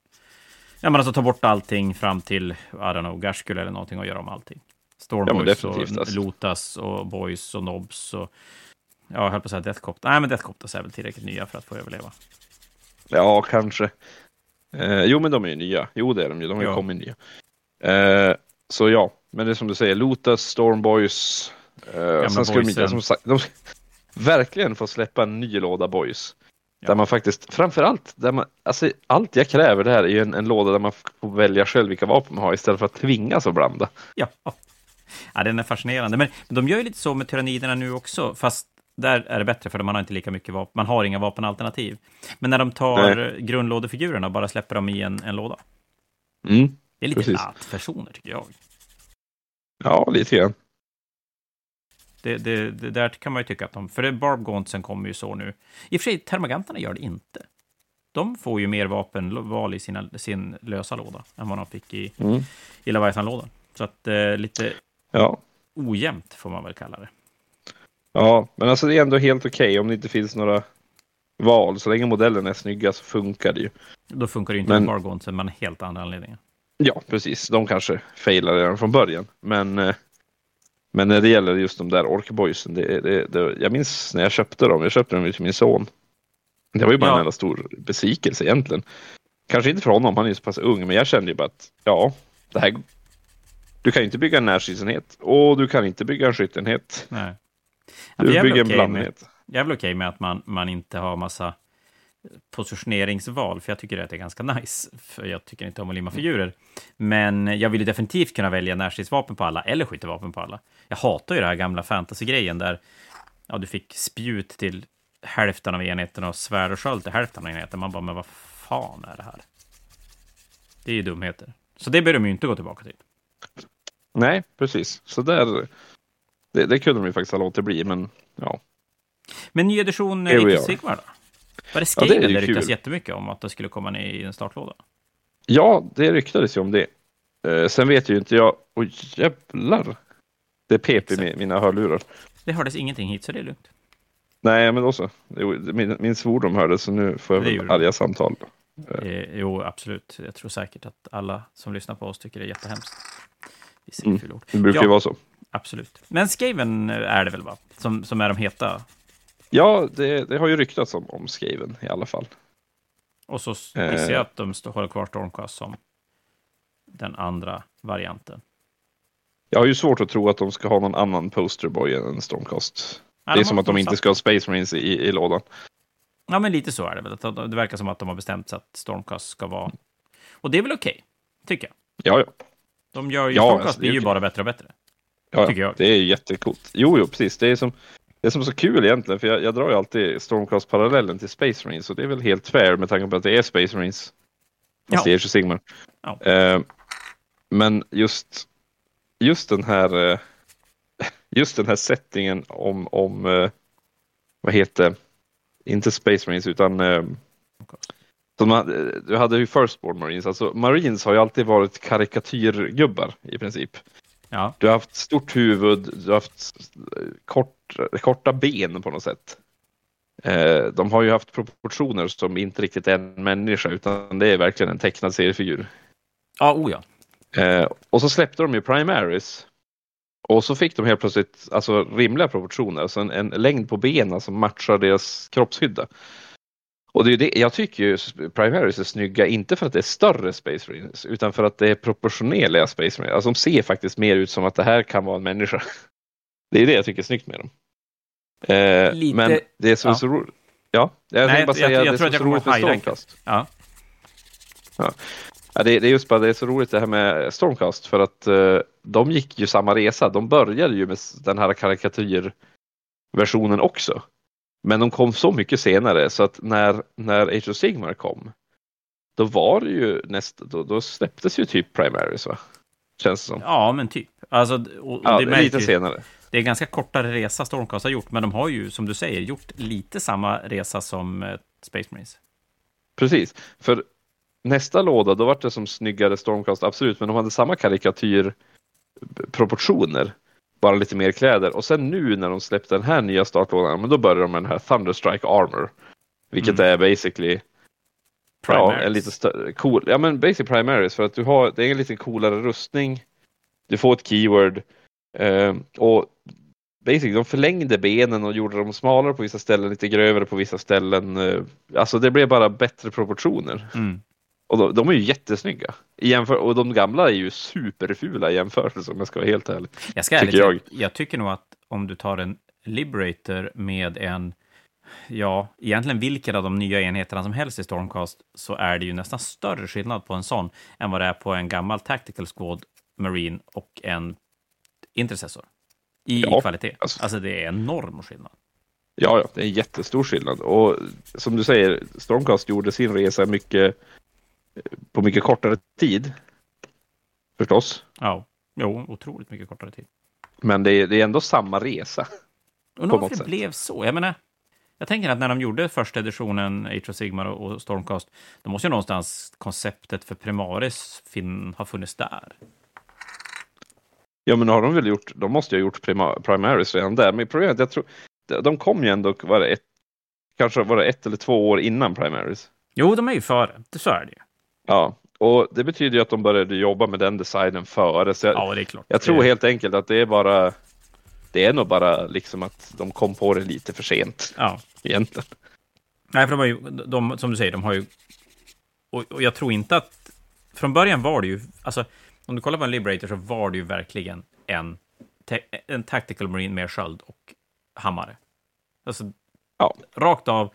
Ja, men alltså ta bort allting fram till, I don't know, Gashkul eller någonting och göra om allting. Stormboys Ja, och alltså. Lotas och Boys och Nobs och... Ja, jag höll på att säga Deathcopter. Nej, men Deathcopters är väl tillräckligt nya för att få överleva. Ja, kanske. Eh, jo, men de är ju nya. Jo, det är de ju. De har ju Ja. kommit nya. Eh, så ja, men det är som du säger, Lotus, Stormboys. Eh, sen ska de, inte, som sagt, de verkligen få släppa en ny låda Boys. Ja. Där man faktiskt, framförallt, där man, alltså, allt jag kräver där är ju en, en låda där man får välja själv vilka vapen man har istället för att tvingas att blanda. Ja. ja, den är fascinerande. Men de gör ju lite så med tyranniderna nu också, fast där är det bättre, för man har inte lika mycket vapen. Man har inga vapenalternativ. Men när de tar grundlådefigurerna och bara släpper dem i en, en låda. Mm. Det är lite Precis. lattpersoner, tycker jag. Ja, lite grann. Det, det, det där kan man ju tycka att de... För det Barb Gauntsen kommer ju så nu. I och för sig, Termagantarna gör det inte. De får ju mer vapenval i sina, sin lösa låda än vad de fick i, Mm. i Leviathan-lådan. Så att eh, lite Ja. ojämnt, får man väl kalla det. ja, men alltså det är ändå helt okej om det inte finns några val. Så länge modellen är snygga så funkar det ju. Då funkar det ju inte Men- med Barb Gauntsen, men helt andra anledningar. Ja, precis. De kanske failar redan från början. Men, eh, men när det gäller just de där orkboysen, det, det, det, jag minns när jag köpte dem. Jag köpte dem till min son. Det var ju bara Ja. en enda stor besvikelse egentligen. Kanske inte för honom, han är ju så pass ung, men jag kände ju bara att ja, det här... Du kan ju inte bygga en närstridsenhet och du kan inte bygga en skyttenhet. Nej. Du bygger en okej med, jag är väl okej med att man, man inte har massa positioneringsval, för jag tycker att det är ganska nice. För jag tycker inte om att limma figurer. Men jag vill definitivt kunna välja närstridsvapen på alla, eller skyttevapen på alla. Jag hatar ju den här gamla fantasy-grejen där ja, du fick spjut till hälften av enheten och svärd och sköld till hälften av enheten. Man bara, men vad fan är det här? Det är ju dumheter. Så det ber de ju inte gå tillbaka till. Nej, precis. Så där... Det, det kunde de ju faktiskt ha låtit bli, men ja. Men ny edition of are. Sigmar då? Var det Ja, det Skaven ju det ryktas kul. jättemycket om att det skulle komma ner i en startlåda? Ja, det ryktades ju om det. Eh, sen vet ju inte jag... Oj, jävlar! Det pep i mi- mina hörlurar. Det hördes ingenting hit, så det är lugnt. Nej, men då så. Jo, Min, min svordom hördes, så nu får jag Det väl arga samtal. Eh, jo, absolut. Jag tror säkert att alla som lyssnar på oss tycker det är jättehemskt. Vi säger Mm. Det brukar Ja. ju vara så. Absolut. Men Skaven är det väl, va? Som, som är de heta. Ja, det, det har ju ryktats om, om Skaven i alla fall. Och så s- Eh. gissar jag att de håller kvar Stormcast som den andra varianten. Jag har ju svårt att tro att de ska ha någon annan posterboy än Stormcast. Ja, det är som att de inte ska ha Space Marines i, i lådan. Ja, men lite så är det väl. Det verkar som att de har bestämt sig att Stormcast ska vara... Och det är väl okej, tycker jag. Ja, ja. De gör ju... Ja, Stormcast alltså, blir ju okej. bara bättre och bättre. ja, Tycker ja. jag. Det är ju jättecoolt. Jo, jo, precis. Det är som, det är som så kul egentligen, för jag, jag drar ju alltid Stormcast-parallellen till Space Marines, och det är väl helt fair med tanke på att det är Space Marines. Fast Ja. är Sigmar. Ja. Eh, men just, just den här eh, just den här settingen om, om eh, vad heter inte Space Marines utan eh, de, hade- du hade ju Firstborn Marines, alltså Marines har ju alltid varit karikatyrgubbar i princip. Ja, Du har haft stort huvud, du har haft kort, korta ben på något sätt. Eh, de har ju haft proportioner som inte riktigt är en människa utan det är verkligen en tecknad seriefigur. ja oh ja. Eh, och så släppte de ju Primaris. Och så fick de helt plötsligt alltså, rimliga proportioner, alltså en, en längd på benen som matchar deras kroppshydda. Och det är det, jag tycker ju Primaris är snygga, inte för att det är större Space Marines, utan för att det är proportionerliga Space Marines. Alltså de ser faktiskt mer ut som att det här kan vara en människa. Det är det jag tycker är snyggt med dem. Eh, Lite- Men det är ja. så roligt. Ja, jag Nej, tänkte bara jag- säga jag det tror att är jag så kommer roligt med. Stormcast. Ja, Ja, det, det är just bara det är så roligt det här med Stormcast för att eh, de gick ju samma resa. De började ju med den här karikatyrversionen också. Men de kom så mycket senare så att när, när Age of Sigmar kom då var det ju nästa, då, då släpptes ju typ Primaris va? Känns det som. ja men typ. Alltså, och, och Ja, det, lite ju- senare. det är ganska kortare resa Stormcast har gjort, men de har ju, som du säger, gjort lite samma resa som eh, Space Marines. Precis, för nästa låda då var det som snyggare Stormcast, absolut, men de hade samma karikatyrproportioner, bara lite mer kläder. Och sen nu när de släppte den här nya startlådan, men då började de med den här Thunderstrike Armor, vilket Mm. är basically Ja, en lite större, cool, ja men basic primaries för att du har, det är en lite coolare rustning. Du får ett keyword eh, och basic, de förlängde benen och gjorde dem smalare på vissa ställen, lite grövre på vissa ställen. Eh, alltså det blev bara bättre proportioner. Mm. Och de, de är ju jättesnygga. Jämför, och de gamla är ju superfula i jämförelse om jag ska vara helt ärlig. Jag ska Tycker ärligt jag. jag. tycker nog att om du tar en Liberator med en, ja, egentligen vilken av de nya enheterna som helst i Stormcast, så är det ju nästan större skillnad på en sån än vad det är på en gammal Tactical Squad Marine och en Intercessor. I, Ja, kvalitet. alltså- Alltså det är enorm skillnad. Ja, ja, det är en jättestor skillnad. Och som du säger, Stormcast gjorde sin resa mycket på mycket kortare tid. Förstås. Ja, jo, otroligt mycket kortare tid. Men det är, det är ändå samma resa. Undrar varför det sätt. blev så. Jag menar, jag tänker att när de gjorde första editionen Age of Sigmar och Stormcast, då måste ju någonstans konceptet för Primaris fin- ha funnits där. Ja, men har de väl gjort, de måste ju ha gjort prima, primaries redan där. Men problemet, jag tror, de- kom ju ändå, var det ett, kanske var det ett eller två år innan primaries. Jo, de är ju före. Det så är det ju. Ja, och det betyder ju att de började jobba med den designen före. Så jag, Ja, det är klart. jag tror helt enkelt att det är bara, det är nog bara liksom att de kom på det lite för sent Ja. egentligen. Nej, för de har ju, de, som du säger, de har ju... Och, och jag tror inte att... Från början var det ju... Alltså, om du kollar på en Liberator så var det ju verkligen en, en Tactical Marine med sköld och hammare. Alltså, Ja. rakt av.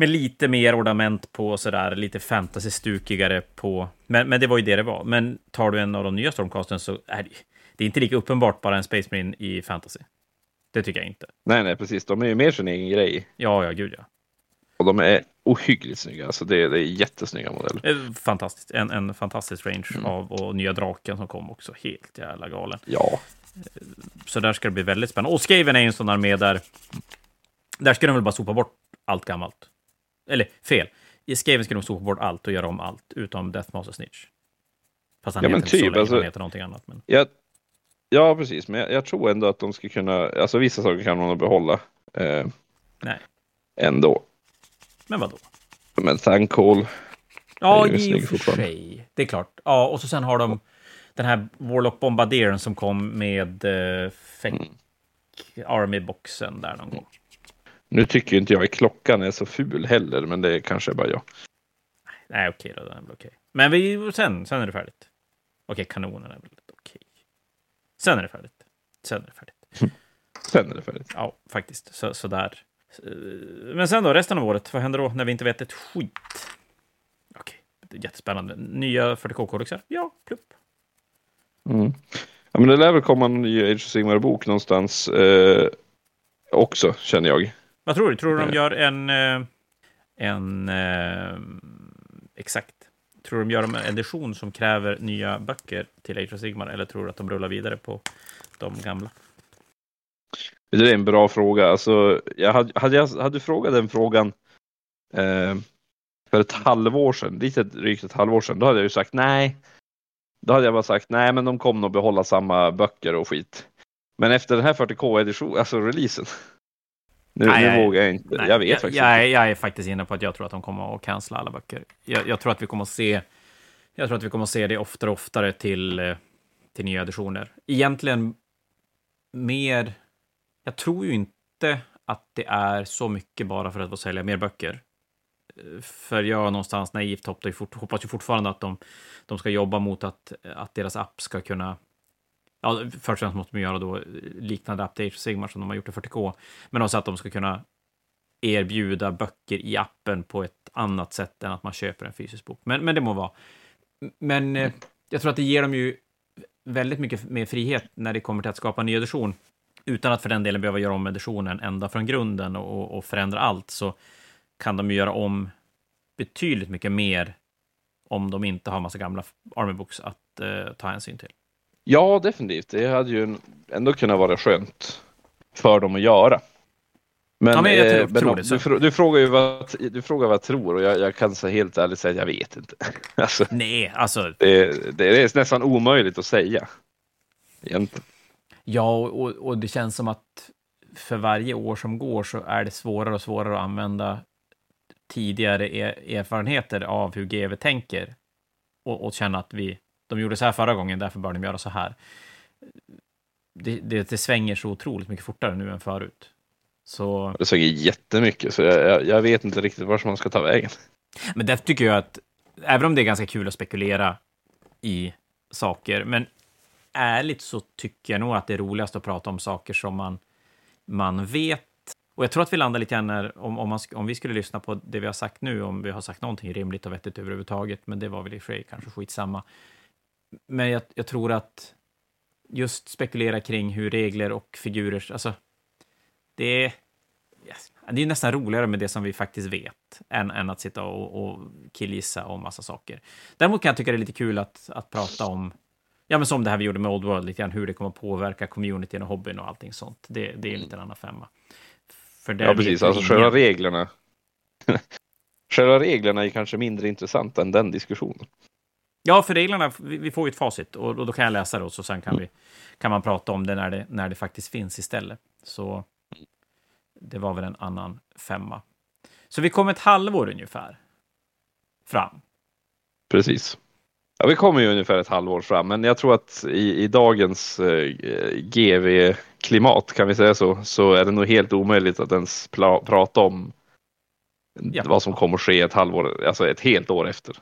Med lite mer ornament på sådär, lite fantasy-stukigare på... Men, men det var ju det det var. Men tar du en av de nya Stormcasten så är det, det är inte lika uppenbart bara en Space Marine i fantasy. Det tycker jag inte. Nej, nej, precis. De är ju mer sin egen grej. Ja, ja, gud ja. Och de är ohyggligt snygga. Alltså det, det är jättesnygga modeller. Eh, Fantastiskt. En, en fantastisk range Mm. av och nya draken som kom också. Helt jävla galen. Ja, Så där ska det bli väldigt spännande. Och Skaven är ju en sån armé där... Där ska de väl bara sopa bort allt gammalt. Eller fel. I Skaven ska de sopa bort allt och göra om allt, utom Deathmaster Snitch. Fast han Ja, heter så typ, länge, alltså- han heter någonting annat. Men... jag, ja precis. Men jag, jag tror ändå att de ska kunna, alltså vissa saker kan nog behålla. Eh, Nej. ändå. Men vadå? Men Thankcall. Ja, i och för sig. Det är klart. Ja, och så sen har de den här Warlock Bombardieren som kom med uh, Feck Mm. Army-boxen där någon gång. Nu tycker inte jag att klockan är så ful heller, men det är kanske bara jag. Nej, okej då. Den är väl okej. Men vi, sen, sen är det färdigt. Okej, kanonen är väl okej. Sen är det färdigt. Sen är det färdigt. Sen är det färdigt. Ja, faktiskt. Så, sådär. Eh, Men sen då, resten av året, vad händer då när vi inte vet ett skit? Okej, jättespännande. Nya 40K-kodexar? Ja, plupp. Mm. Ja, men det lär väl komma en ny Age of Sigmar-bok någonstans eh, också, känner jag. Vad tror du? Tror du de Eh. gör en... eh, En... eh, Exakt. Tror du de gör en edition som kräver nya böcker till Age of Sigmar, eller tror du att de rullar vidare på de gamla? Det är en bra fråga. Alltså, jag hade, hade, jag, hade du frågat den frågan eh, för ett halvår sedan, lite drygt ett halvår sedan, då hade jag ju sagt nej. Då hade jag bara sagt nej, men de kommer nog behålla samma böcker och skit. Men efter den här 40K-edition, alltså releasen. Nu, Nej, nu vågar jag inte. Nej, jag vet jag, faktiskt jag, inte. är- jag är faktiskt inne på att jag tror att de kommer att cancella alla böcker. Jag, jag tror att vi kommer att se... Jag tror att vi kommer att se det oftare och oftare till, eh, till nya editioner. Egentligen mer... Jag tror ju inte att det är så mycket bara för att få sälja mer böcker. För jag någonstans naivt hoppas ju fortfarande att de, de ska jobba mot att, att deras app ska kunna... Ja, först och främst måste de göra då liknande Age of Sigmar som de har gjort i 40K. Men också att de ska kunna erbjuda böcker i appen på ett annat sätt än att man köper en fysisk bok. Men, men det må vara. Men eh, jag tror att det ger dem ju väldigt mycket mer frihet när det kommer till att skapa en ny edition. Utan att för den delen behöva göra om editionen ända från grunden och, och förändra allt, så kan de ju göra om betydligt mycket mer om de inte har massa gamla Army Books att eh, ta hänsyn till. Ja, definitivt. Det hade ju ändå kunnat vara skönt för dem att göra. Men, Ja, men jag tror- eh, men tror du, frå- du, frågar ju vad, du frågar vad jag tror och jag, jag kan så helt ärligt säga att jag vet inte. Alltså, Nej, alltså det, det är nästan omöjligt att säga. Egentligen. Ja, och, och det känns som att för varje år som går så är det svårare och svårare att använda tidigare er erfarenheter av hur GV tänker och, och känna att vi, de gjorde så här förra gången, därför bör de göra så här. Det, det, det svänger så otroligt mycket fortare nu än förut. Så... Det svänger jättemycket, så jag, jag, vet inte riktigt vart man ska ta vägen. Men därför tycker jag att, även om det är ganska kul att spekulera i saker, men ärligt så tycker jag nog att det är roligast att prata om saker som man, man vet. Och jag tror att vi landar lite grann när, om, om, man, om vi skulle lyssna på det vi har sagt nu, om vi har sagt någonting rimligt och vettigt överhuvudtaget, men det var väl i och för sig kanske skitsamma. Men jag, jag tror att just spekulera kring hur regler och figurer, alltså, det är, det är nästan roligare med det som vi faktiskt vet än, än att sitta och, och killgissa om massa saker. Däremot kan jag tycka det är lite kul att, att prata om, ja men som det här vi gjorde med Old World, lite grann hur det kommer att påverka communityn och hobbyn och allting sånt. Det, det är lite en annan femma. Ja, precis. Alltså ingen... själva reglerna. själva reglerna är kanske mindre intressanta än den diskussionen. Ja, för reglerna, vi får ju ett facit och, och då kan jag läsa det och så sen kan, vi, kan man prata om det när, det när det faktiskt finns istället. Så det var väl en annan femma. Så vi kom ett halvår ungefär fram. Precis. Ja, vi kommer ju ungefär ett halvår fram, men jag tror att i, i dagens eh, GV-klimat, kan vi säga så, så är det nog helt omöjligt att ens prata om ja. vad som kommer att ske ett halvår, alltså ett helt år efter.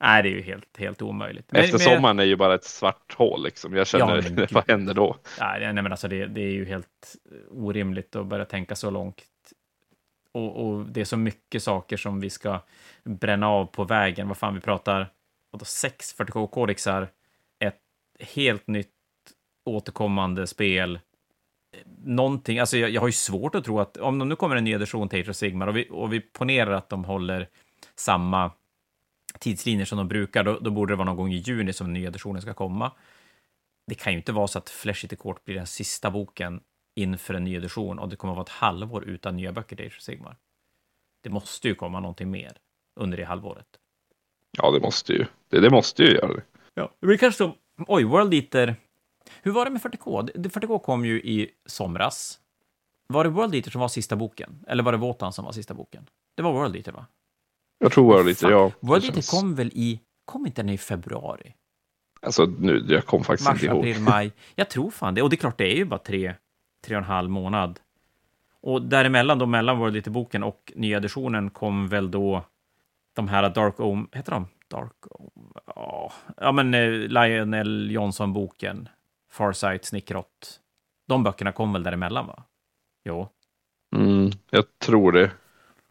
Nej, det är ju helt, helt omöjligt. Men, Efter sommaren är ju bara ett svart hål liksom. Jag känner, ja, vad händer då? Nej, nej men alltså det, det, är ju helt orimligt att börja tänka så långt. Och, och, det är så mycket saker som vi ska bränna av på vägen. Vad fan, vi pratar vadå, sex 40K-kodexar, ett helt nytt återkommande spel. Någonting, alltså jag, jag, har ju svårt att tro att om nu kommer en ny edition till Sigmar och vi, och vi ponerar att de håller samma tidslinjer som de brukar, då, då, borde det vara någon gång i juni som den nya editionen ska komma. Det kan ju inte vara så att Flesh It Court blir den sista boken inför en ny edition och det kommer att vara ett halvår utan nya böcker till Age Sigmar. Det måste ju komma någonting mer under det halvåret. Ja, det måste ju. Det, det måste ju göra det. Ja, det blir kanske så. Oj, World Eater. Hur var det med 40K? 40K kom ju i somras. Var det World Eater som var sista boken? Eller var det Wotan som var sista boken? Det var World Eater, va? Jag tror World Eater, ja. World Eater kom väl i, kom inte den i februari? Alltså nu, jag kom faktiskt Mars, inte ihåg. april, maj. Jag tror fan det. Och det är klart, det är ju bara tre, tre och en halv månad. Och däremellan, då mellan World Eater-boken och nya editionen kom väl då de här Dark Ohm, heter de? Dark Ohm? Ja, ja men eh, Lionel Johnson-boken, Farsight, Snickrot. De böckerna kom väl däremellan, va? Jo. Mm, jag tror det.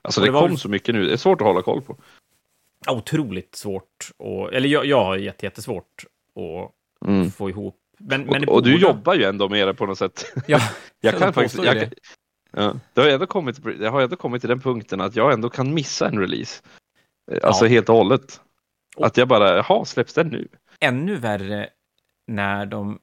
Alltså det, det kom så mycket nu, det är svårt att hålla koll på. Otroligt svårt, och, eller jag, jag har jättesvårt att mm. få ihop. Men, men och, och du jobbar ju ändå med det på något sätt. Ja, jag kan faktiskt, jag, det. Ja, det har ändå kommit, jag har ändå kommit till den punkten att jag ändå kan missa en release. Alltså ja. helt och hållet. Att jag bara, jaha, släpps den nu? Ännu värre när de...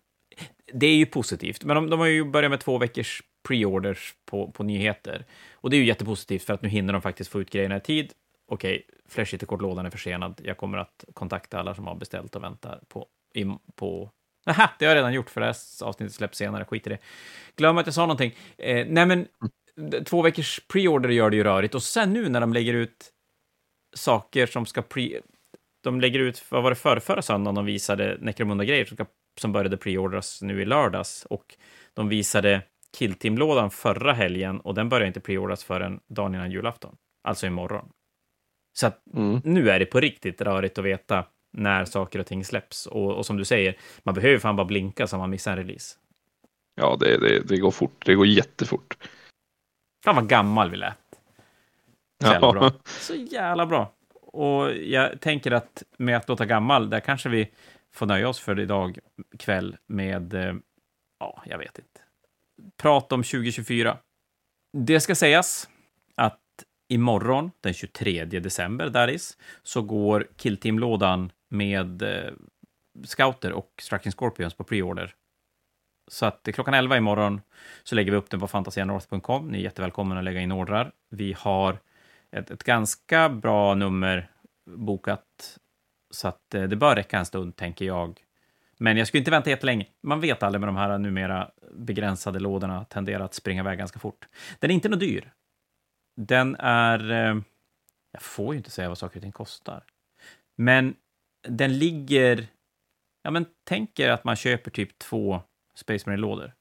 Det är ju positivt, men de, de har ju börjat med två veckors preorders på, på nyheter. Och det är ju jättepositivt för att nu hinner de faktiskt få ut grejerna i tid. Okej, okay, Flash kortlådan är försenad. Jag kommer att kontakta alla som har beställt och väntar på... I, på... Aha, det har jag redan gjort för det här avsnittet släpps senare. Skit i det. Glöm att jag sa någonting. Eh, nej, men två veckors preorder gör det ju rörigt. Och sen nu när de lägger ut saker som ska pre... De lägger ut, vad var det för, förra söndagen de visade Necromunda-grejer som, som började preordras nu i lördags. Och de visade Killteam-lådan förra helgen och den börjar inte preordras förrän dagen innan julafton, alltså imorgon. Så att mm. nu är det på riktigt rörigt att veta när saker och ting släpps. Och, och som du säger, man behöver fan bara blinka så man missar en release. Ja, det, det, det går fort. Det går jättefort. Fan vad gammal vi lät. Så jävla ja. bra. Så jävla bra. Och jag tänker att med att låta gammal, där kanske vi får nöja oss för idag kväll med, eh, ja, jag vet inte prat om 2024. Det ska sägas att imorgon, den 23 december, Daris, så går Killteam-lådan med eh, scouter och Striking Scorpions på preorder. Så att klockan 11 imorgon så lägger vi upp den på fantasianorth.com. Ni är jättevälkomna att lägga in ordrar. Vi har ett, ett ganska bra nummer bokat, så att eh, det bör räcka en stund, tänker jag, men jag skulle inte vänta jättelänge. Man vet aldrig med de här numera begränsade lådorna tenderar att springa iväg ganska fort. Den är inte något dyr. Den är... Eh, jag får ju inte säga vad saker och ting kostar. Men den ligger... Ja, men tänker att man köper typ två Space Marine-lådor.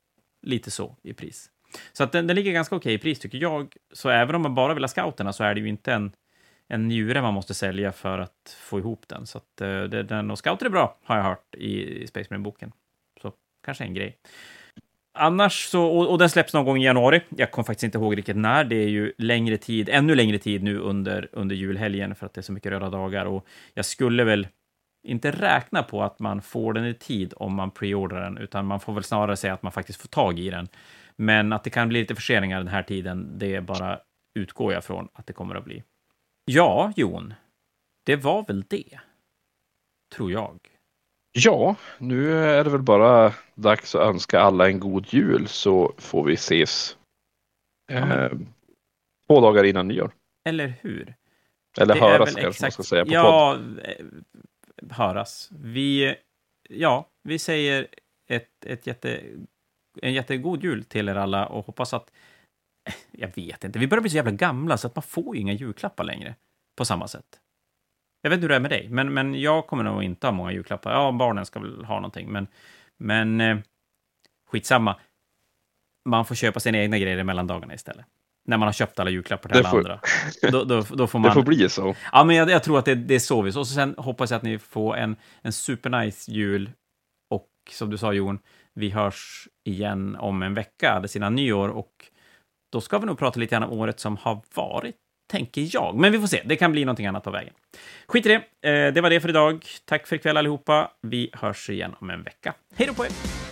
Lite så i pris. Så att den, den ligger ganska okej i pris, tycker jag. Så även om man bara vill ha scouterna så är det ju inte en, en njure man måste sälja för att få ihop den. Så att, uh, den, och scouter är bra, har jag hört i, i Space Marine-boken. Så kanske en grej. Annars så, och, och, den släpps någon gång i januari. Jag kommer faktiskt inte ihåg riktigt när. Det är ju längre tid, ännu längre tid nu under, under julhelgen för att det är så mycket röda dagar. Och jag skulle väl inte räkna på att man får den i tid om man preordrar den, utan man får väl snarare säga att man faktiskt får tag i den. Men att det kan bli lite förseningar den här tiden, det bara utgår jag från att det kommer att bli. Ja, Jon, det var väl det. Tror jag. Ja, nu är det väl bara dags att önska alla en god jul så får vi ses eh, två dagar innan nyår. Eller hur? Eller det höras kanske exakt, man ska säga på ja, podd. Eh, höras. Vi, ja, vi säger ett, ett jätte, en jättegod jul till er alla och hoppas att... Jag vet inte, vi börjar bli så jävla gamla så att man får ju inga julklappar längre på samma sätt. Jag vet inte hur det är med dig, men, men jag kommer nog inte ha många julklappar. Ja, barnen ska väl ha någonting, men, men eh, skitsamma. Man får köpa sina egna grejer mellan dagarna istället. När man har köpt alla julklappar till alla får, andra. Då, då, då, får man... Det får bli så. Ja, men jag, jag tror att det, det är så vi... Och så sen hoppas jag att ni får en, en supernice jul. Och som du sa, Jon, vi hörs igen om en vecka, det sina nyår. Och då ska vi nog prata lite grann om året som har varit tänker jag. Men vi får se, det kan bli någonting annat på vägen. Skit i det. Eh, det var det för idag. Tack för ikväll allihopa. Vi hörs igen om en vecka. Hej då på er!